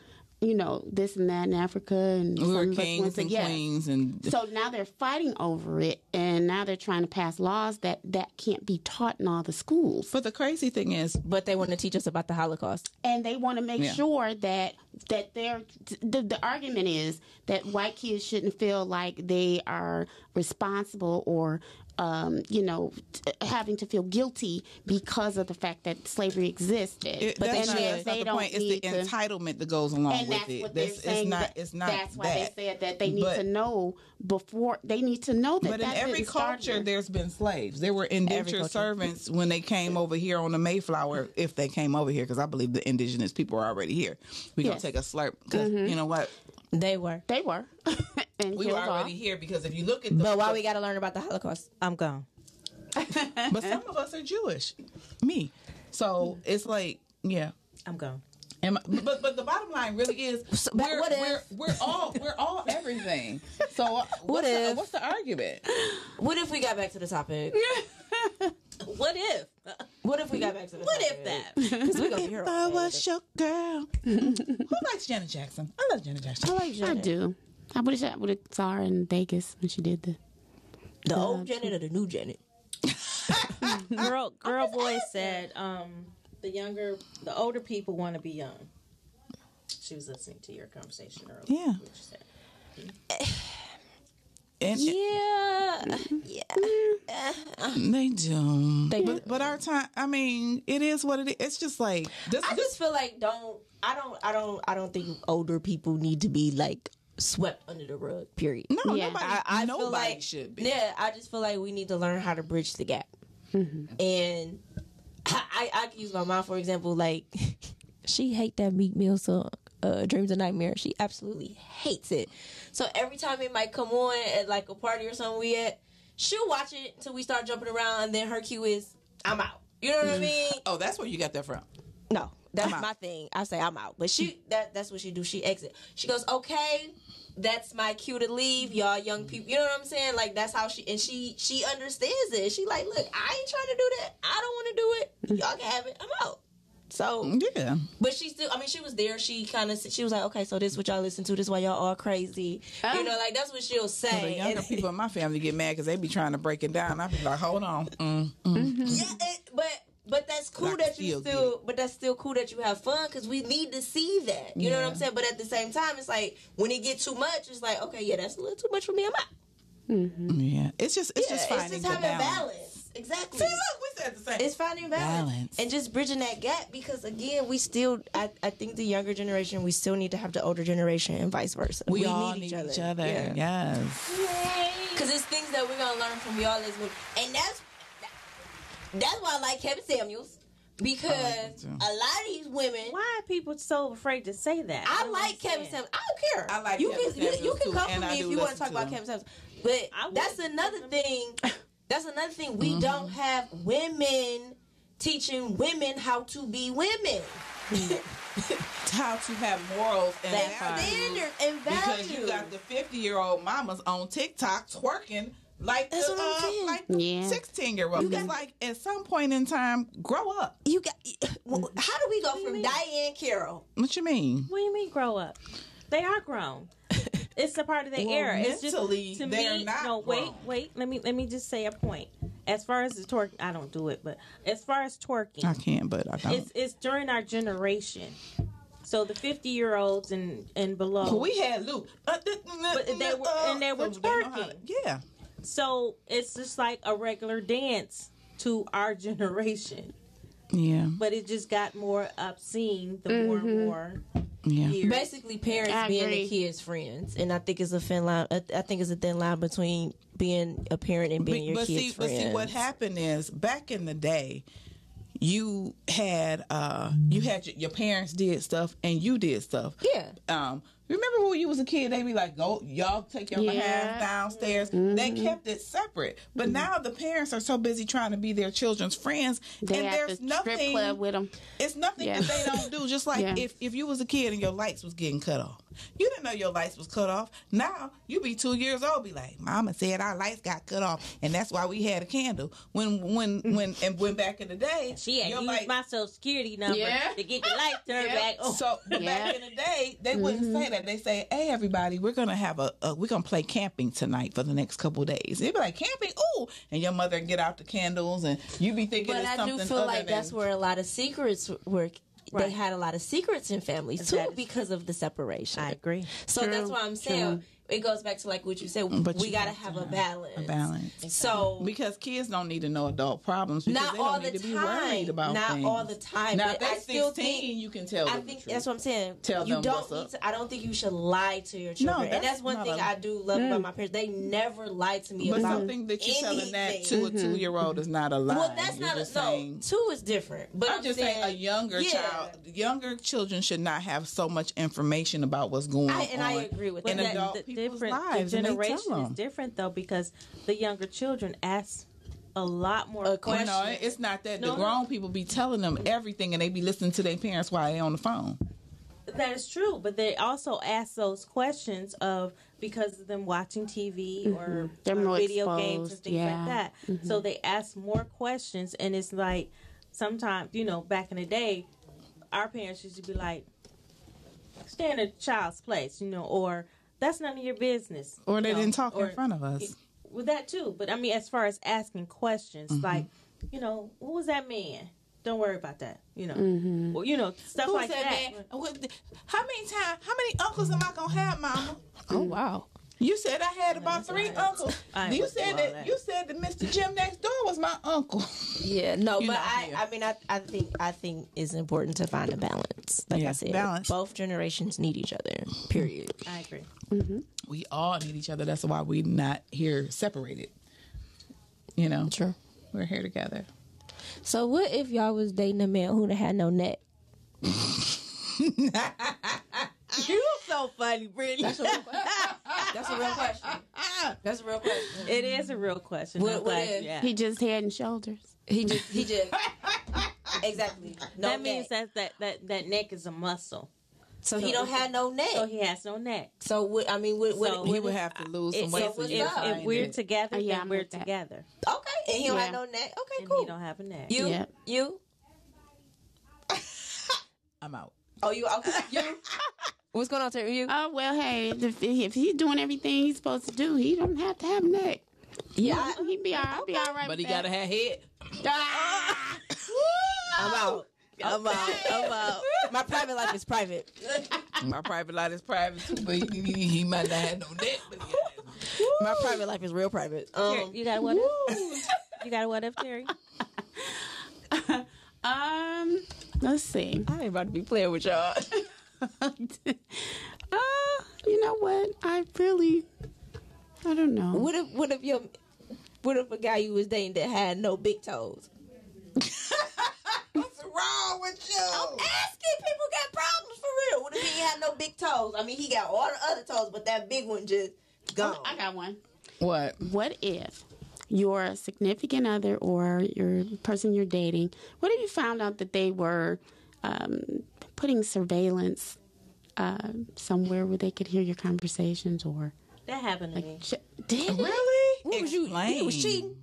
You know this and that in Africa, and we were some of us went kings and yes. queens and So now they're fighting over it, and now they're trying to pass laws that that can't be taught in all the schools but the crazy thing is But they want to teach us about the Holocaust. and they want to make Yeah. sure that that they're the, the argument is that white kids shouldn't feel like they are responsible or um, you know t- having to feel guilty because of the fact that slavery existed. It, but that's then not, they- that's they not the don't point. It's the to- entitlement that goes along and with that's it. what That's- they're saying. it's not. It's not. That's why that. they said that they need But- to know before. They need to know that. But in every culture, here. there's been slaves. There were indentured servants when they came over here on the Mayflower. If they came over here, because I believe the indigenous people were already here. We gonna take a slurp because you know what? They were. they were. and We were already off. here because if you look at the, But why we got to learn about the Holocaust? I'm gone. but some of us are Jewish, me. So it's like, yeah. I'm gone. Am I- but but the bottom line really is So, we're, what we're we're all we're all everything. So uh, what's, the, if- what's the argument? What if we got back to the topic? What if? What if we got back to the What topic? if that? Because we gonna be here I all day. was your girl. Who likes Janet Jackson? I love Janet Jackson. I like Janet. I do. I would have would have saw her in Vegas when she did the. The old Janet or the new Janet? Girl, girl, boy said, um, the younger, the older people want to be young. She was listening to your conversation earlier. Yeah. what you said. And Yeah. Yeah. they do. They but, but our time, I mean, it is what it is. It's just like this. I this just feel like don't I don't I don't I don't think older people need to be like swept under the rug. Period. no, Yeah. nobody, I, I nobody feel like should be. Yeah, I just feel like we need to learn how to bridge the gap. Mm-hmm. And I, I I can use my mom for example. Like she hate that Meek Mill song, uh, "Dreams of Nightmare." She absolutely hates it. So every time it might come on at like a party or something we at, she'll watch it until we start jumping around, and then her cue is, "I'm out." You know what I mean? Oh, that's where you got that from. No, that's my thing. I say I'm out, but she hmm. that that's what she do. She exit. She goes, okay, that's my cue to leave, y'all young hmm. people. You know what I'm saying? Like that's how she and she she understands it. She like, look, I ain't trying to do that. I don't want to do it. Y'all can have it. I'm out. So, Yeah. but she still. I mean, she was there. She kind of. She was like, okay, so this what y'all listen to. This why y'all all crazy. Ah. You know, like that's what she'll say. The younger people in my family get mad because they be trying to break it down. I be like, hold on. Mm, mm. Mm-hmm. Mm-hmm. Yeah, it, but but that's cool But that you still still, but that's still cool that you have fun because we need to see that. You know what I'm saying? But at the same time, it's like when it get too much, it's like okay, yeah, that's a little too much for me. I'm out. mm Yeah. It's just it's Yeah, just it's finding just having balance. balance. Exactly. See, look, we said the same. It's finding balance. Balance. and just bridging that gap because again, we still. I, I think the younger generation, we still need to have the older generation and vice versa. we, all need each other. Yeah. Yes. Because it's things that we're gonna learn from y'all as women, and that's that's why I like Kevin Samuels because him too. a lot of these women. Why are people so afraid to say that? I don't like Kevin. Samuels. I don't care. I like you Kevin can you, you can too, come and for me if you want to talk about him. Kevin Samuels. But that's another thing. That's another thing. We mm-hmm. don't have women teaching women how to be women. How to have morals and That values. standard and value. Because you got the 50 year old mamas on TikTok twerking like That's the, what I'm uh, like the Yeah. 16 year old. It's like at some point in time, grow up. you got. well, How do we go from Diahann Carroll? What you mean? What do you mean grow up? They are grown. It's a part of the Well, era. It's just to they're me. not no, wait, grown. wait. Let me let me just say a point. As far as the twerk, I don't do it, but as far as twerking, I can, but I don't. it's it's during our generation. So the fifty year olds and and below. we had Luke. Uh, th- But they were- and they were so know how to- twerking. yeah. So it's just like a regular dance to our generation. Yeah. But it just got more obscene the more and more Yeah. years. Basically, parents I being agree. the kids' friends, and I think it's a thin line. I I think it's a thin line between being a parent and being your but kid's see, but see, what happened is back in the day, you had uh you had your, your parents did stuff and you did stuff. Yeah. Um, remember when you was a kid, They'd be like, "Go, y'all take your Yeah. hands downstairs." Mm-hmm. They kept it separate, but now the parents are so busy trying to be their children's friends, They and at there's the nothing. strip club with them. It's nothing Yeah. that they don't do. Just like Yeah. if, if you was a kid and your lights was getting cut off. You didn't know your lights was cut off. Now you be two years old, be like, Mama said our lights got cut off and that's why we had a candle. When when when and when back in the day She had your used light- my social security number Yeah. to get the lights turned back on. so but Yeah. back in the day, they mm-hmm. wouldn't say that. They say, "Hey, everybody, we're gonna have a, a we're gonna play camping tonight for the next couple days." They'd be like, "Camping, ooh!" And your mother would get out the candles, and you be thinking But it's I something do feel like that's where a lot of secrets were they had a lot of secrets in families too because of the separation. I agree. So True, that's why I'm saying it goes back to like what you said. But we got to have have a balance. A balance. So Because kids don't need to know adult problems because not they don't all need the to be time. worried about not things. all the time. Now, but if they're I still 16, think you can tell I them think the truth. that's what I'm saying. Tell you them don't what's need up. to. I don't think you should lie to your children, and that's that's one thing a- I do love about mm. my parents. They never lied to me about it. But about something that you're telling that anything. to a mm-hmm. two year old is not a lie. Well, that's You're not just a no. Two is different, but I'm just saying, a younger yeah. child, younger children should not have so much information about what's going I, on. and I agree with in that. adult the people's different lives, the and they tell generation is different though because the younger children ask a lot more uh, A questions. know, it's not that No, the no. grown people be telling them everything, and they be listening to their parents while they on the phone. That is true, but they also ask those questions of because of them watching TV mm-hmm. or, They're or more video games and things yeah. like that. Mm-hmm. So they ask more questions, and it's like sometimes you know back in the day, our parents used to be like, "Stay in a child's place," you know, or "That's none of your business," Or they know, didn't talk or- in front of us. with that too. But I mean, as far as asking questions, Mm-hmm. like, you know, who was that man? Don't worry about that. You know, or you know, stuff Who like that. that? What How many times? How many uncles am I gonna have, Mama? Oh wow. You said I had about three uncles. You said that, that. You said that Mr. Jim next door was my uncle. Yeah, no, You but I, yeah. I mean, I, I think, I think it's important to find a balance. Like Yeah, I said, balance. both generations need each other. Period. I agree. Mm-hmm. We all need each other. That's why we're not here separated. You know, True. we're here together. So, what if y'all was dating a man who had no neck? Uh-huh. you so funny, Brittany. That's a real question. That's a real question. That's a real question. It is a real question. What- I'm what glad if- He just head and shoulders. He just, he just, exactly. No that means neck. that, that that that neck is a muscle, so he don't have no neck. so he has no neck. So what? I mean, what? what, So what He would have to lose some weight if, for what's you if, to up? find if we're it. together, Oh, yeah, then I'm we're with that. together, Okay, and he don't Yeah. have no neck. Okay, and cool. he don't have a neck. You, Yeah. you. I'm out. Oh, you okay? You. What's going on, Terry? You? Oh well, hey, if, if he's doing everything he's supposed to do, he don't have to have neck. Yeah. He be all right. Be all right. But he gotta have head. Ah! I'm out. I'm out. I'm out. My private life is private. My private life is private too, but he, he, he might not have no neck. But he My private life is real private. Um, you got a what if? You got a what if, Terry? Um, let's see. I ain't about to be playing with y'all. uh, you know what? I really, I don't know. What if what if your what if a guy you was dating that had no big toes? What's wrong with you? I'm asking people got problems for real. What if he had no big toes? I mean, he got all the other toes, but that big one just gone. I got one. What? What if your significant other or your person you're dating, what if you found out that they were um, putting surveillance uh, somewhere where they could hear your conversations or That happened to me. ch- did it? Really? What was you? Explain. You was cheating.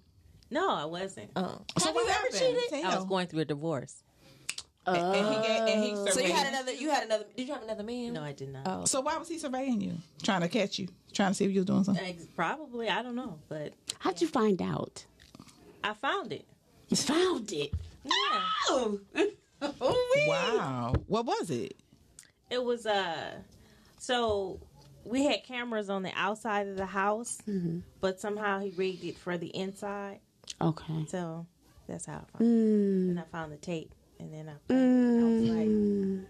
No, I wasn't. Oh. So what happened? I was going through a divorce. and he gave, and he So you had another? You had another? Did you have another man? No, I did not. Oh. So why was he surveying you? Trying to catch you? Trying to see if you was doing something? Ex- Probably, I don't know, but How'd you find out? I found it. You found it. Yeah, Oh, wow. What was it? it was uh, so we had cameras on the outside of the house, mm-hmm. but somehow he rigged it for the inside. Okay. So that's how I found it. Mm. And I found the tape, and then I, found it. I was like, mm.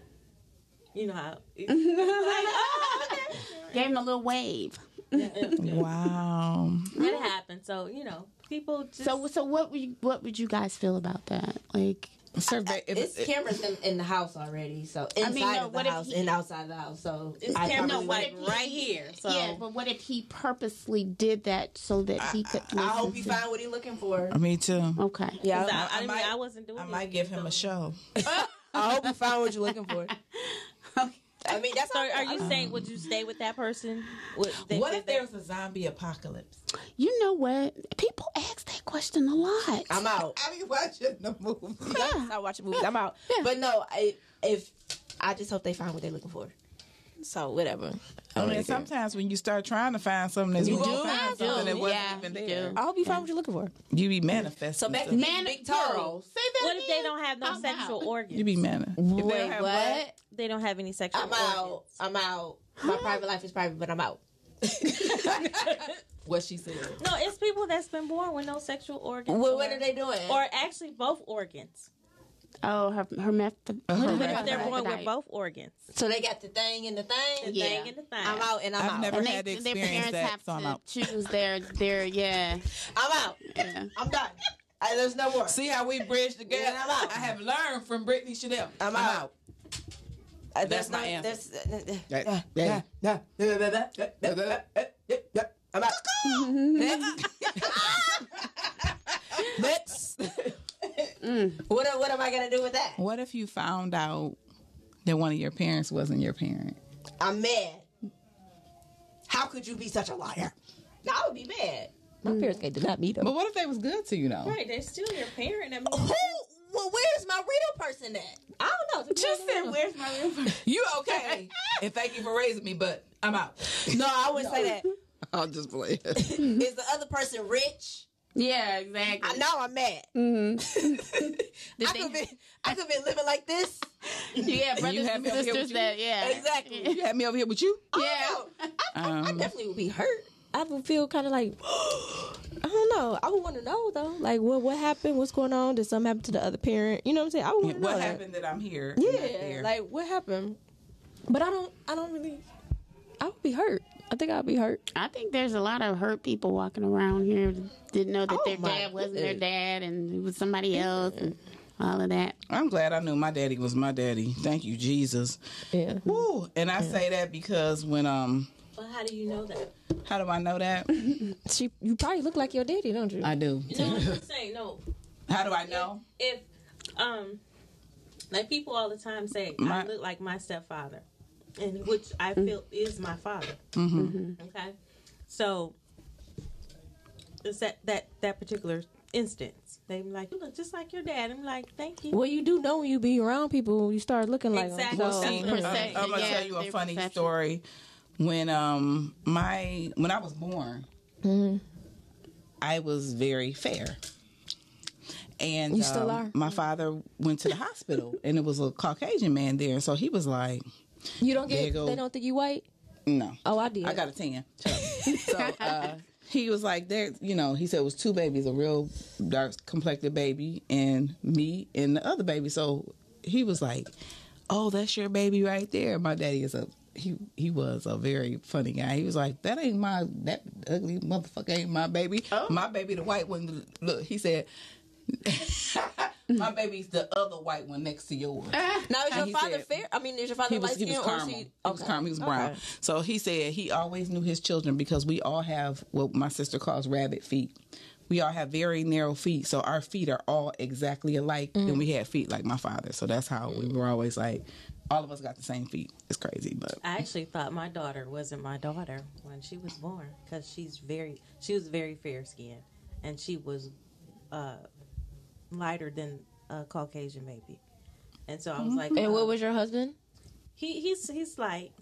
you know how. It's like, oh, okay. Gave him a little wave. Wow. It happened. So you know, people just So, so what would you, what would you guys feel about that? Like, Survey. it- It's it- cameras in, in the house already, so inside mean, no, of the what house he- and outside the house. So It's I cameras probably like would- right here. So yeah, but what if he purposely did that so that he could? I hope he you to- find what he's looking for. Uh, me too. Okay. Yeah, I, I I, mean, might- I wasn't doing. I might give him a show. I hope you found what you're looking for. I mean, that's So, all. are you saying would you stay with that person? Would they- What if they- there's a zombie apocalypse? You know what? People ask that question a lot. I'm out. I be watching the movie. Stop watching movies. I'm out. But no, I, if I just hope they find what they're looking for. So whatever. I oh, mean, sometimes when you start trying to find something, that's you do. find You something do. that wasn't Yeah, even there. do. I hope you find what you're looking for. You be manifesting. So back to stuff. these big toes. Say that What if they don't have no I'm sexual out. organs? you be manifesting. If they Wait, don't what? they don't have any sexual organs. I'm organs. out. I'm out. My private life is private, but I'm out. What she said. No, it's people that's been born with no sexual organs. Well, or, what are they doing? Or actually both organs. Oh, her her method. Uh, what is it hermaphrodite. called? They're born with both organs. so they got the thing and the The thing. Yeah. thing and the thing. I'm out and I'm I've out. never And had to they, their experience parents that, have so I'm to out. choose their their yeah. I'm out. yeah. I'm done. I, there's no more. See how we bridge the gap? Yeah, I'm out. I have learned from Brittany Chanel. I'm out. Uh, That's there's my no- answer. there's- That- uh, that- I'm out. Next. Next. What, what am I gonna do with that? What if you found out that one of your parents wasn't your parent? I'm mad. How could you be such a liar? No, I would be mad. My parents did not meet them. But what if they was good to you though? Right, they're still your parent. I mean, Who? Well, where's my real person at? I don't know. Just said, where's my real person? You okay? and thank you for raising me, but I'm out. No, I wouldn't say that. I'll just play. Is the other person rich? Yeah, exactly. I know I'm mad. I could be, I could be living like this. Yeah, brothers have and me up here with sisters that yeah. Exactly. you had me over here with you. Yeah. I, I, I Um, definitely would be hurt. I would feel kind of like, I don't know. I would want to know though, like what what happened, what's going on, did something happen to the other parent? You know what I'm saying? I would want to know What that. happened that I'm here? Yeah, like what happened? But I don't, I don't really. I would be hurt. I think I'd be hurt. I think there's a lot of hurt people walking around here that didn't know that Oh, their dad wasn't their dad and it was somebody else and all of that. I'm glad I knew my daddy was my daddy. Thank you, Jesus. Yeah. Woo. And I say that because when um, Well, how do you know that? how do I know that? She, you probably look like your daddy, don't you? I do. No, I'm saying, no. How do I know? If, um, like people all the time say, My- I look like my stepfather, and which I feel is my father. Mm-hmm. Okay, so it's that that that particular instance. They be like, you look just like your dad. I'm like, thank you. Well, you do know when you be around people, you start looking like Exactly. them. Well, So, see, I'm, I'm gonna yeah, tell you a funny perception. story. When um my when I was born, I was very fair. And You still um, are? my father went to the hospital, and it was a Caucasian man there. and So he was like, you don't There you get. go. They don't think you white. "No, Oh, I did. I got a tan." Shut up. so uh, he was like, "There, you know." He said it was two babies, a real dark complected baby, and me and the other baby. So he was like, "Oh, that's your baby right there." My daddy is a he. He was a very funny guy. He was like, "That ain't my that ugly motherfucker ain't my baby. My baby, the white one. Look," he said. My baby's the other white one next to yours. now is your father said- fair? I mean, is your father He was, light he was skin or is caramel. he? He was caramel. He was brown. Okay. So he said he always knew his children because we all have what my sister calls rabbit feet. We all have very narrow feet, so our feet are all exactly alike, and we had feet like my father. So that's how we were always like, all of us got the same feet. It's crazy, but I actually thought my daughter wasn't my daughter when she was born because she's very she was very fair skinned and she was uh, lighter than a Caucasian baby, and so I was like, And uh, what was your husband? he? He's he's light.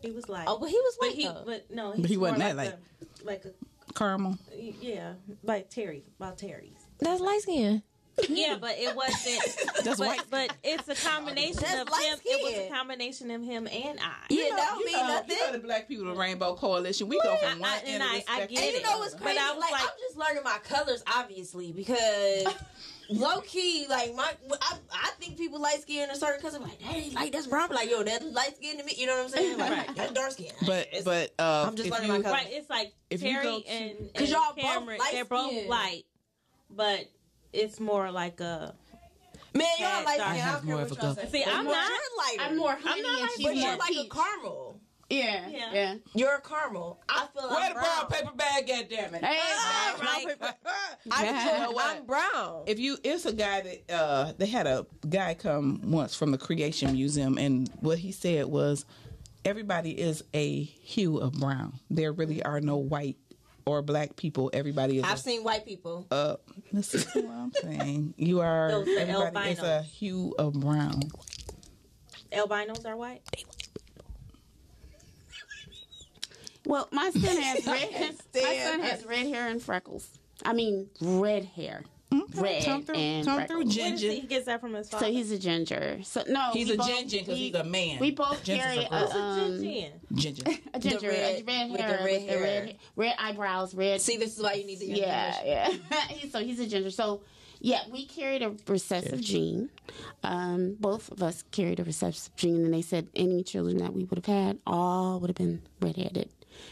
He was light. Oh, but he was but white. he but no, But he wasn't that like a, like a caramel. yeah, like Terry, about Terry's. That's light skin. Yeah, but it wasn't. That's but, white. but it's a combination That's of light him. It was a combination of him and I. Yeah, that don't mean know, nothing. You know the Black People, the Rainbow Coalition. We go from one I- end and of I- the I spectrum. get And you it. know what's But crazy? I was like, like- I'm just learning my colors, obviously, because low key, like my, I, I think people light skin a certain color. I'm like, that ain't light, that's brown. Like, yo, that's light skin to me. You know what I'm saying? Like, Right. that's dark skin. But It's- but uh, I'm just learning you- my colors. Right, it's like If you Terry go to- and, 'Cause and y'all both Camaryn, light they're both light, but it's more like a. man, y'all Had light skin. I have don't care more what of y'all say. See, I'm you're not- lighter. I'm more honey not and like- she's But more you're like a caramel. Yeah, Yeah. yeah. You're a caramel. I feel Where I'm the brown brown. paper bag at, damn it? Hey, Ah, brown right. paper- I You know? I'm brown. if you it's a guy that uh they had a guy come once from the creation museum and what he said was everybody is a hue of brown there really are no white or black people everybody is I've a, seen white people. uh listen to what i'm saying you are Those are everybody is a hue of brown Albinos are white. Well, my son has red. my son has red hair and freckles. I mean, red hair, red Come through, and come through, ginger. he gets that from his father? So he's a ginger. So no, He's a both- ginger because we- he's a man. We both Ginger's carry a a, um, Gin. Ginger. a ginger, red- a red with the hair, red with the hair. red, red eyebrows, red. See, this is why you need the yeah, yeah. So he's a ginger. So yeah, we carried a recessive gene. Um, both of us carried a recessive gene, and they said any children that we would have had all would have been redheaded.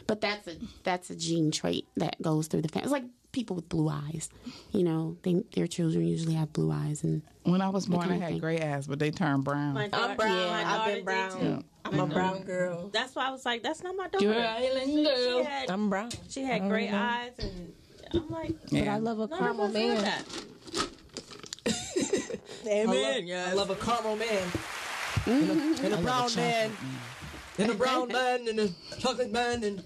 But that's a that's a gene trait that goes through the family. It's like people with blue eyes. You know, they, their children usually have blue eyes, and When I was born, I had gray eyes, but they turned brown. My daughter, I'm brown. Yeah, my I've been brown. Yeah. I'm a brown girl. That's why I was like, that's not my daughter. You're an island She girl. had, I'm brown. she had gray eyes, and I'm like, Yeah. I love a caramel us had man. that. Amen. I love a caramel man. And a, and a mm-hmm. brown man. And a brown man and a chocolate man and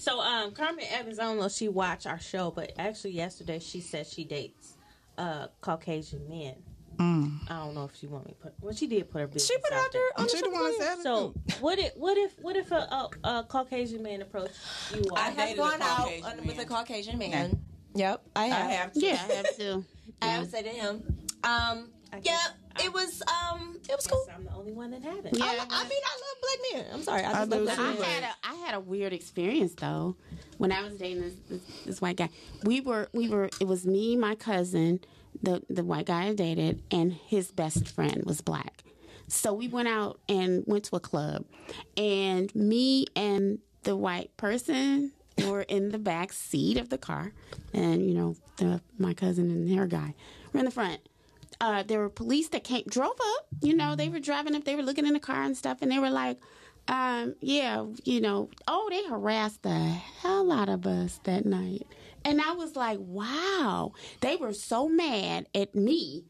So, um, Carmen Evans, I don't know if she watched our show, but actually yesterday she said she dates uh Caucasian men. I don't know if she want me to put. Well, she did put her business she put out there on She the one that it, So, what if what if what if a, a, a Caucasian man approached you? I all? have gone out Caucasian uh, with a. Caucasian man. Yep, I have. I have to. yeah, I have to. I have said to him, um, I yeah, guess it was, um, it was cool. I'm the only one that had it. Yeah. I, I mean, I love black men. I'm sorry, I I just love do black too. I had a I had a weird experience though when I was dating this, this this white guy. We were we were it was me, my cousin, the the white guy I dated, and his best friend was black. So we went out and went to a club, and me and the white person were in the back seat of the car, and you know the my cousin and her guy were in the front uh, there were police that came drove up. You know, they were driving up. They were looking in the car and stuff, and they were like, um, "Yeah, you know, oh, they harassed the hell out of us that night." And I was like, "Wow!" They were so mad at me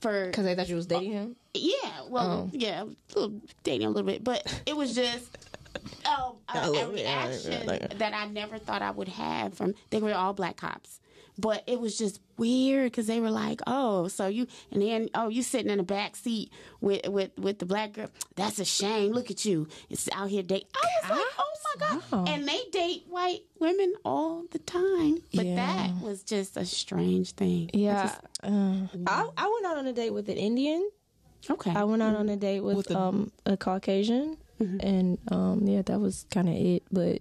for Because they thought you was dating him. yeah, well, yeah, a little dating a little bit, but it was just um, a, a yeah, reaction yeah, yeah. that I never thought I would have from. They were all black cops, but it was just weird because they were like, "Oh, so you," and then, "Oh, you sitting in the back seat with with with the black girl. That's a shame. Look at you. It's out here date." I was like, "Oh my god!" And they date white women all the time, but Yeah. that was just a strange thing. I Yeah. just- I, I went out on a date with an Indian. okay. I went out on a date with, With the- um a Caucasian, and um yeah, that was kind of it. But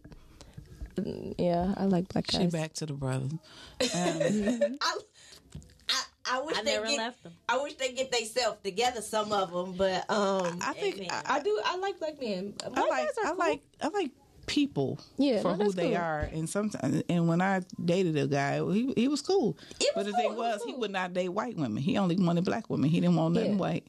yeah, I like black guys. She back to the brother. I, I, I wish I they never get, left them. I wish they get themselves together. Some of them, but um, I think I, I do. I like black men. Black I like guys are I cool. like I like people Yeah, for no, who they cool. are and sometimes and when I dated a guy he he was cool It but was the thing cool, it was was he cool. would not date white women he only wanted black women he didn't want nothing Yeah. white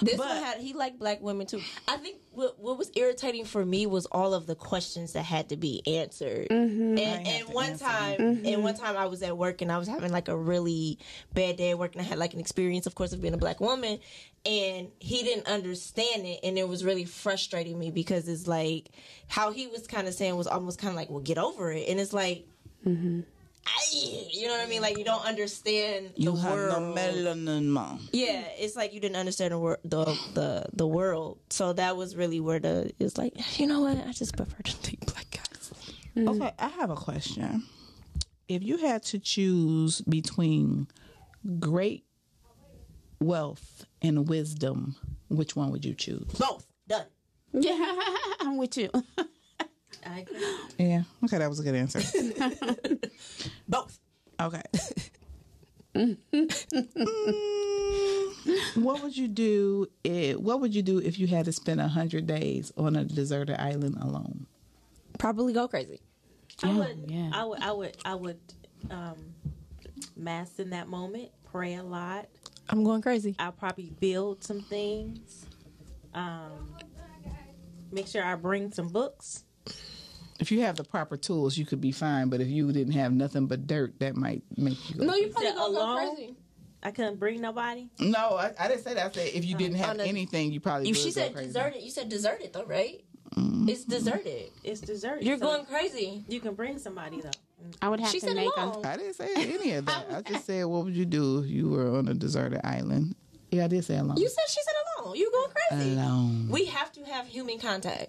This But- one had he liked black women too. I think what, what was irritating for me was all of the questions that had to be answered. Mm-hmm. And, I had and one answer time, mm-hmm. and one time I was at work and I was having like a really bad day at work, and I had like an experience, of course, of being a black woman. And he didn't understand it, and it was really frustrating me because it's like how he was kind of saying was almost kind of like, "Well, get over it," and it's like. Mm-hmm. I, you know what I mean? Like you don't understand you the have world. no melanin mom Yeah, it's like you didn't understand the wor- the the the world. So that was really where the it's like you know what? I just prefer to date black guys. Mm-hmm. okay I have a question if you had to choose between great wealth and wisdom which one would you choose Both done. yeah, I'm with you. I agree. yeah okay that was a good answer Both. Okay. Mm, what would you do? If, what would you do if you had to spend a hundred days on a deserted island alone? Probably go crazy. I would, yeah. I would, I would, I would, um, mask in that moment, pray a lot. I'm going crazy. I'll probably build some things. Um, make sure I bring some books. If you have the proper tools, you could be fine. But if you didn't have nothing but dirt, that might make you. Go No, you probably it gonna go alone? crazy. I couldn't bring nobody. No, I, I didn't say that. I said if you didn't have on a- anything, you probably. You, would she go said crazy. deserted. You said deserted though, right? It's deserted. It's dessert. You're so going crazy. You can bring somebody though. I would have She to said make alone. a. I didn't say any of that. I just said, what would you do if you were on a deserted island? Yeah, I did say alone. You said she said alone. You going crazy. alone. We have to have human contact.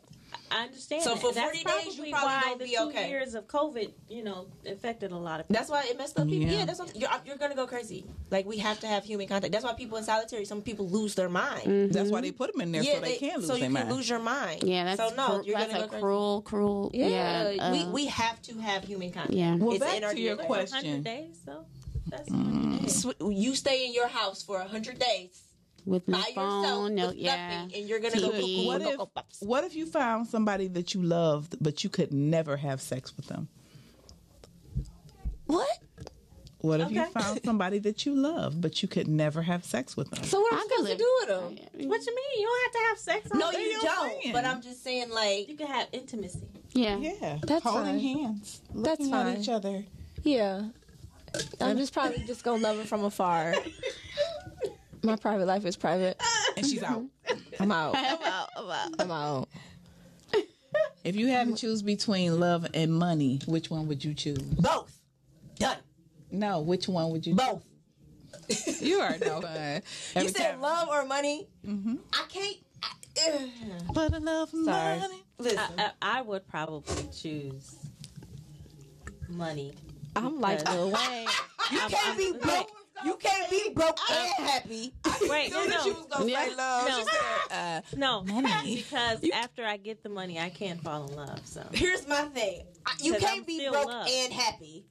I understand. So that. for That's 40 days, you probably probably why the be two okay. years of COVID, you know, affected a lot of people. That's why it messed up people. Yeah, Yeah. that's what, you're, you're gonna go crazy. Like we have to have human contact. That's why people in solitary, some people lose their mind. That's why they put them in there Yeah, so they, can lose so you their can mind. lose your mind. Yeah, that's so no. cru- you're that's gonna a go crazy. cruel, cruel. Yeah, Yeah, we uh, we have to have human contact. Yeah. Well, it's back in our to your question. hundred days, though. That's 100 days. Sw- You stay in your house for a hundred days with by my yourself phone. No, with yeah. nothing, and you're gonna go. TV. What go- if oh, go- pops. what if you found somebody that you loved but you could never have sex with them? What? What if you found somebody that you love but you could never have sex with them? So what am I I could supposed to live- do with them? What you mean? You don't have to have sex. all No, you don't. saying. But I'm just saying, like, You can have intimacy. Yeah. Yeah, That's holding fine. hands, That's looking fine. at each other. Yeah. I'm just probably just gonna love it from afar. My private life is private. And she's out. I'm out. I'm out. I'm out. I'm out. If you had to choose between love and money, which one would you choose? both. Done. No, which one would you? Both. You are no fun. You said time. love or money? Mm-hmm. I can't. I, ugh. For love Sorry. money. Listen. I, I, I would probably choose money. I'm like Lil Wayne. you can't be broke. You can't be broke and happy. Wait, no, no, She was gonna say love. No. She said, uh, no, because after I get the money, I can't fall in love. So Here's my thing. I- You 'Cause can't I'm be broke loved. and happy.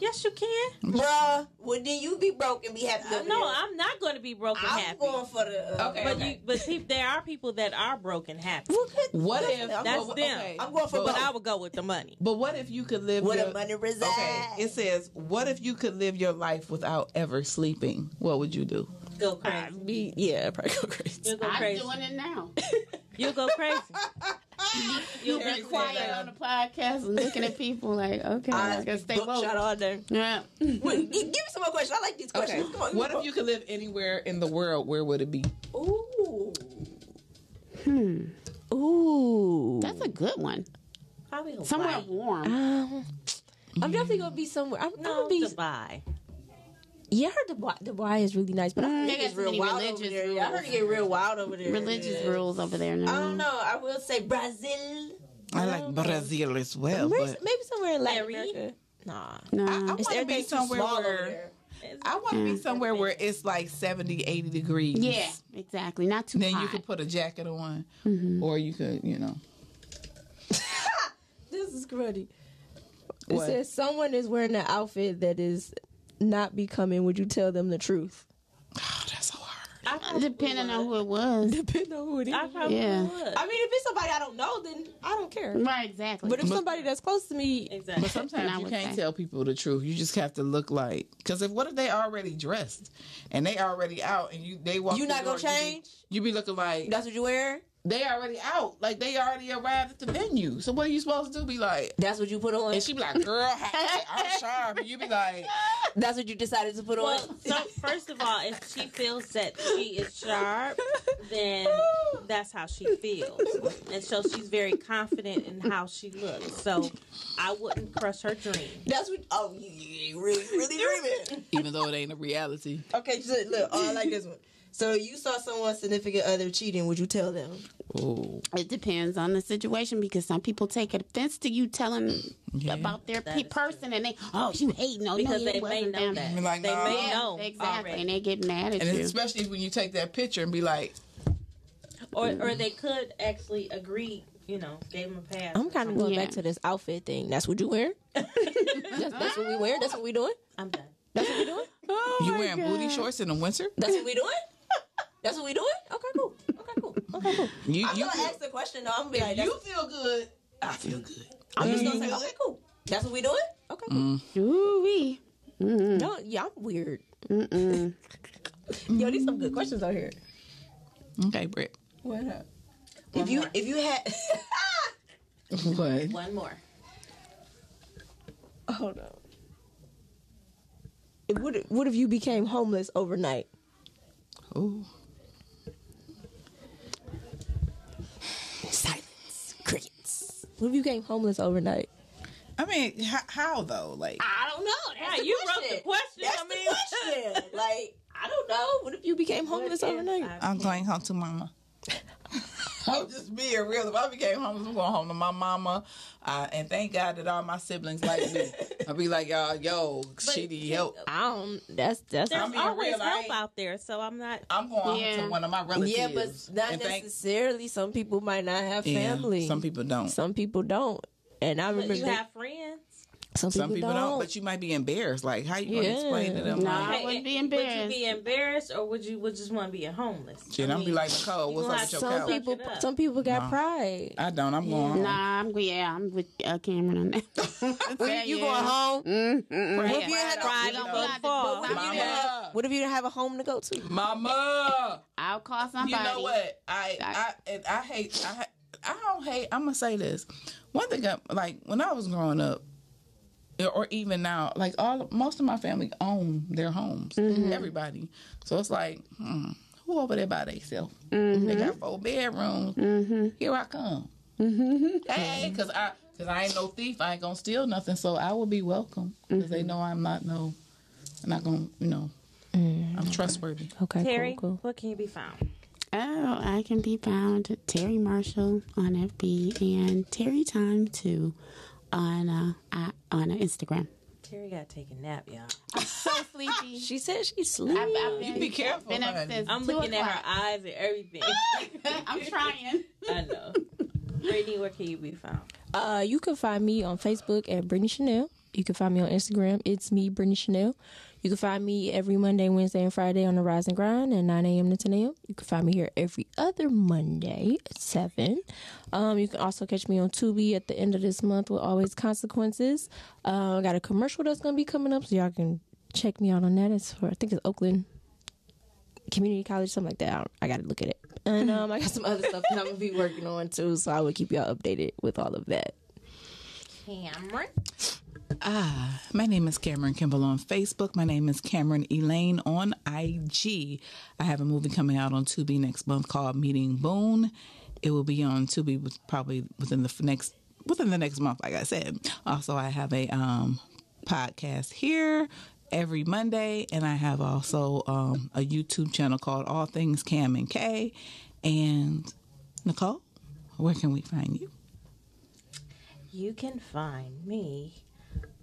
Yes, you can. Bruh, well then you be broke and be happy. over No, there. I'm not going to be broken I'm happy. going for the. Uh, Okay, But okay. you, but peop there are people that are broken happy. What if That's but- them. okay, I'm going for But both. I would go with the money. But what if you could live Where your the money resides. Okay, it says, "What if you could live your life without ever sleeping? What would you do?" Go crazy. I'd be yeah, probably go crazy. You'll go I'm crazy. doing it now. You'll go crazy. You'll be quiet on the podcast and looking at people like, okay, I gotta stay woke. Shot all day. Yeah. Wait, give me some more questions. I like these Okay. questions. Come on. What if you could live anywhere in the world? Where would it be? Ooh. Hmm. Ooh. That's a good one. Probably Hawaii. Somewhere warm. Um, I'm definitely gonna be somewhere. I'm, I'm gonna be. Dubai. Yeah, I heard Dubai, Dubai is really nice, but I heard they got real many wild over religious there. Yeah, I heard it get real wild over there. Religious Yeah. rules over there now. I don't know. I will say Brazil. I like Brazil as well, Maybe, but maybe somewhere in Latin Larry? America. Nah. No. I, I want to be somewhere small over where there. I want to be somewhere where it's like 70, 80 degrees. yeah, exactly. Not too Then hot. you could put a jacket on, Mm-hmm. or you could, you know. This is cruddy. It What? says someone is wearing an outfit that is not becoming. Would you tell them the truth? Oh, that's so hard. I probably Depending on who it was. Depending on who it is. I probably Yeah. would. I mean, if it's somebody I don't know, then I don't care. Right, exactly. But if somebody that's close to me, Exactly. But sometimes you can't say. tell people the truth. You just have to look like because if what if they already dressed and they already out and you they walk You not gonna door, you be- change? You be, looking like That's what you wear. They already out, like they already arrived at the venue. So what are you supposed to do? Be like, That's what you put on. and she be like, "Girl, I'm sharp," and you be like, That's what you decided to put Well, on. so first of all, if she feels that she is sharp, then that's how she feels, and so she's very confident in how she looks. So I wouldn't crush her dream. That's what. Oh, you, you ain't really, really dreaming. even though it ain't a reality. Okay, so look. Oh, I like this one. So you saw someone significant other cheating. Would you tell them? Oh, It depends on the situation because some people take offense to you telling about their pe- is person and they, oh, you hate on Because no, they may know them. that. Like, they nah. may Yeah, know Exactly, already. and they get mad at you. and you. especially when you take that picture and be like, or or they could actually agree. You know, gave him a pass. I'm kind of going Yeah. back to this outfit thing. That's what you wearing. that's, that's what we wearing. That's what we doing. I'm done. That's what we doing. "You oh wearing booty shorts in the winter?" That's what we doing. That's what we doing. Okay, cool. Okay, cool. Okay, cool. You, I'm you gonna feel, ask the question though. I'm gonna be like, you feel good. I feel good. I'm just gonna mm. say, okay, cool. That's what we doing. Okay, cool. Mm. Ooh wee. No, yeah, I'm weird. Mm-mm. Yo, these some good questions out here. Okay, Britt. What up? If you if you had What? One more. Hold on. If- What if, what if you became homeless overnight? Ooh. silence, crickets. What if you became homeless overnight? I mean, how, how though? Like, I don't know. That's Right, the you question. wrote the question. That's I the question. like, I don't know. What if you became homeless overnight? I- I'm going home to mama. I'm just being real. If I became homeless, I'm going home to my mama. Uh, and thank God that all my siblings like me. I'll be like, y'all, yo, she need help. I don't. That's that's. There's I'm always real, help out there, so I'm not. I'm going Yeah. to one of my relatives. Yeah, but not and thank- necessarily. Some people might not have Yeah, family. some people don't. Some people don't. And I But remember you they- have friends. Some people, Some people don't. but you might be embarrassed. Like, how you gonna explain to them? No. Like, I wouldn't be embarrassed. Would you be embarrassed, or would you would just want to be a homeless? shit, I'm be like Nicole. What's gonna up have with your some couch? some people, Suck it up. some people got No. pride. I don't. I'm going home. Nah, I'm yeah, I'm with uh, Camaryn on that. When you going home? Mm-mm. What if you had Pride a, and what go if you have- Mama, what if you didn't have a home to go to? mama. I'll call somebody. You know what? I I I hate. I I don't hate. I'm gonna say this. One thing, I, like when I was growing up, or even now, like all most of my family own their homes. Mm-hmm. Everybody. So it's like, hmm, who over there by themselves? Mm-hmm. They got four bedrooms. Mm-hmm. Here I come. Hey, cause I. Cause I ain't no thief, I ain't gonna steal nothing, so I will be welcome. Because they know I'm not no, I'm not gonna, you know, I'm trustworthy. Okay, Terry, cool, cool. what can you be found? Oh, I can be found Terry Marshall on FB and Terry Time Two on uh, I, on Instagram. Terry got to take a nap, y'all. I'm so sleepy. She said she's sleeping. I've, I've been, You be careful, Been up since I'm two looking at her eyes and everything. I'm trying. I know. Brittany, where can you be found? Uh, you can find me on Facebook at Brittany Chanel. You can find me on Instagram. It's me, Brittany Chanel. You can find me every Monday, Wednesday, and Friday on the Rise and Grind at 9 a.m. to 10 a.m. You can find me here every other Monday at 7. Um, you can also catch me on Tubi at the end of this month with Always Consequences. Uh, I got a commercial that's going to be coming up, so y'all can check me out on that. It's for, I think it's Oakland Community College, something like that. I, I got to look at it. And um, I got some other stuff that I'm to be working on too, so I will keep y'all updated with all of that. Camaryn. Ah, my name is Camaryn Kimball on Facebook. My name is Camaryn Elaine on IG. I have a movie coming out on Tubi next month called Meeting Boone. It will be on Tubi probably within the next within the next month. Like I said, also I have a um, podcast here every Monday, and I have also um, a YouTube channel called All Things Cam and K. And Nicole, where can we find you? You can find me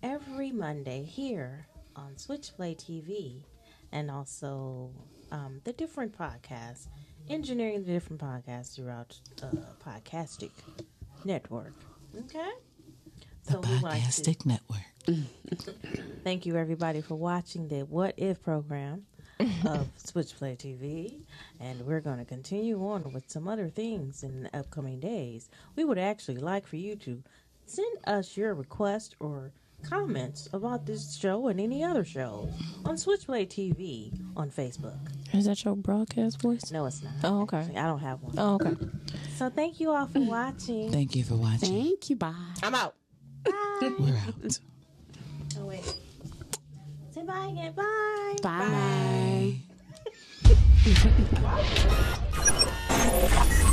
every Monday here on Switchplay TV and also um, the different podcasts, engineering the different podcasts throughout the podcastic network. Okay? So we like to Podcastic Network. thank you everybody for watching the What If program of Switchplay TV, and we're going to continue on with some other things in the upcoming days. We would actually like for you to send us your request or comments about this show and any other show on Switchplay TV on Facebook. Is that your broadcast voice? No, it's not. Oh, okay. Actually, I don't have one. Oh, okay. So thank you all for watching. Thank you for watching. Thank you. Bye. I'm out. We're out. Oh, wait. Say bye again. Bye. Bye.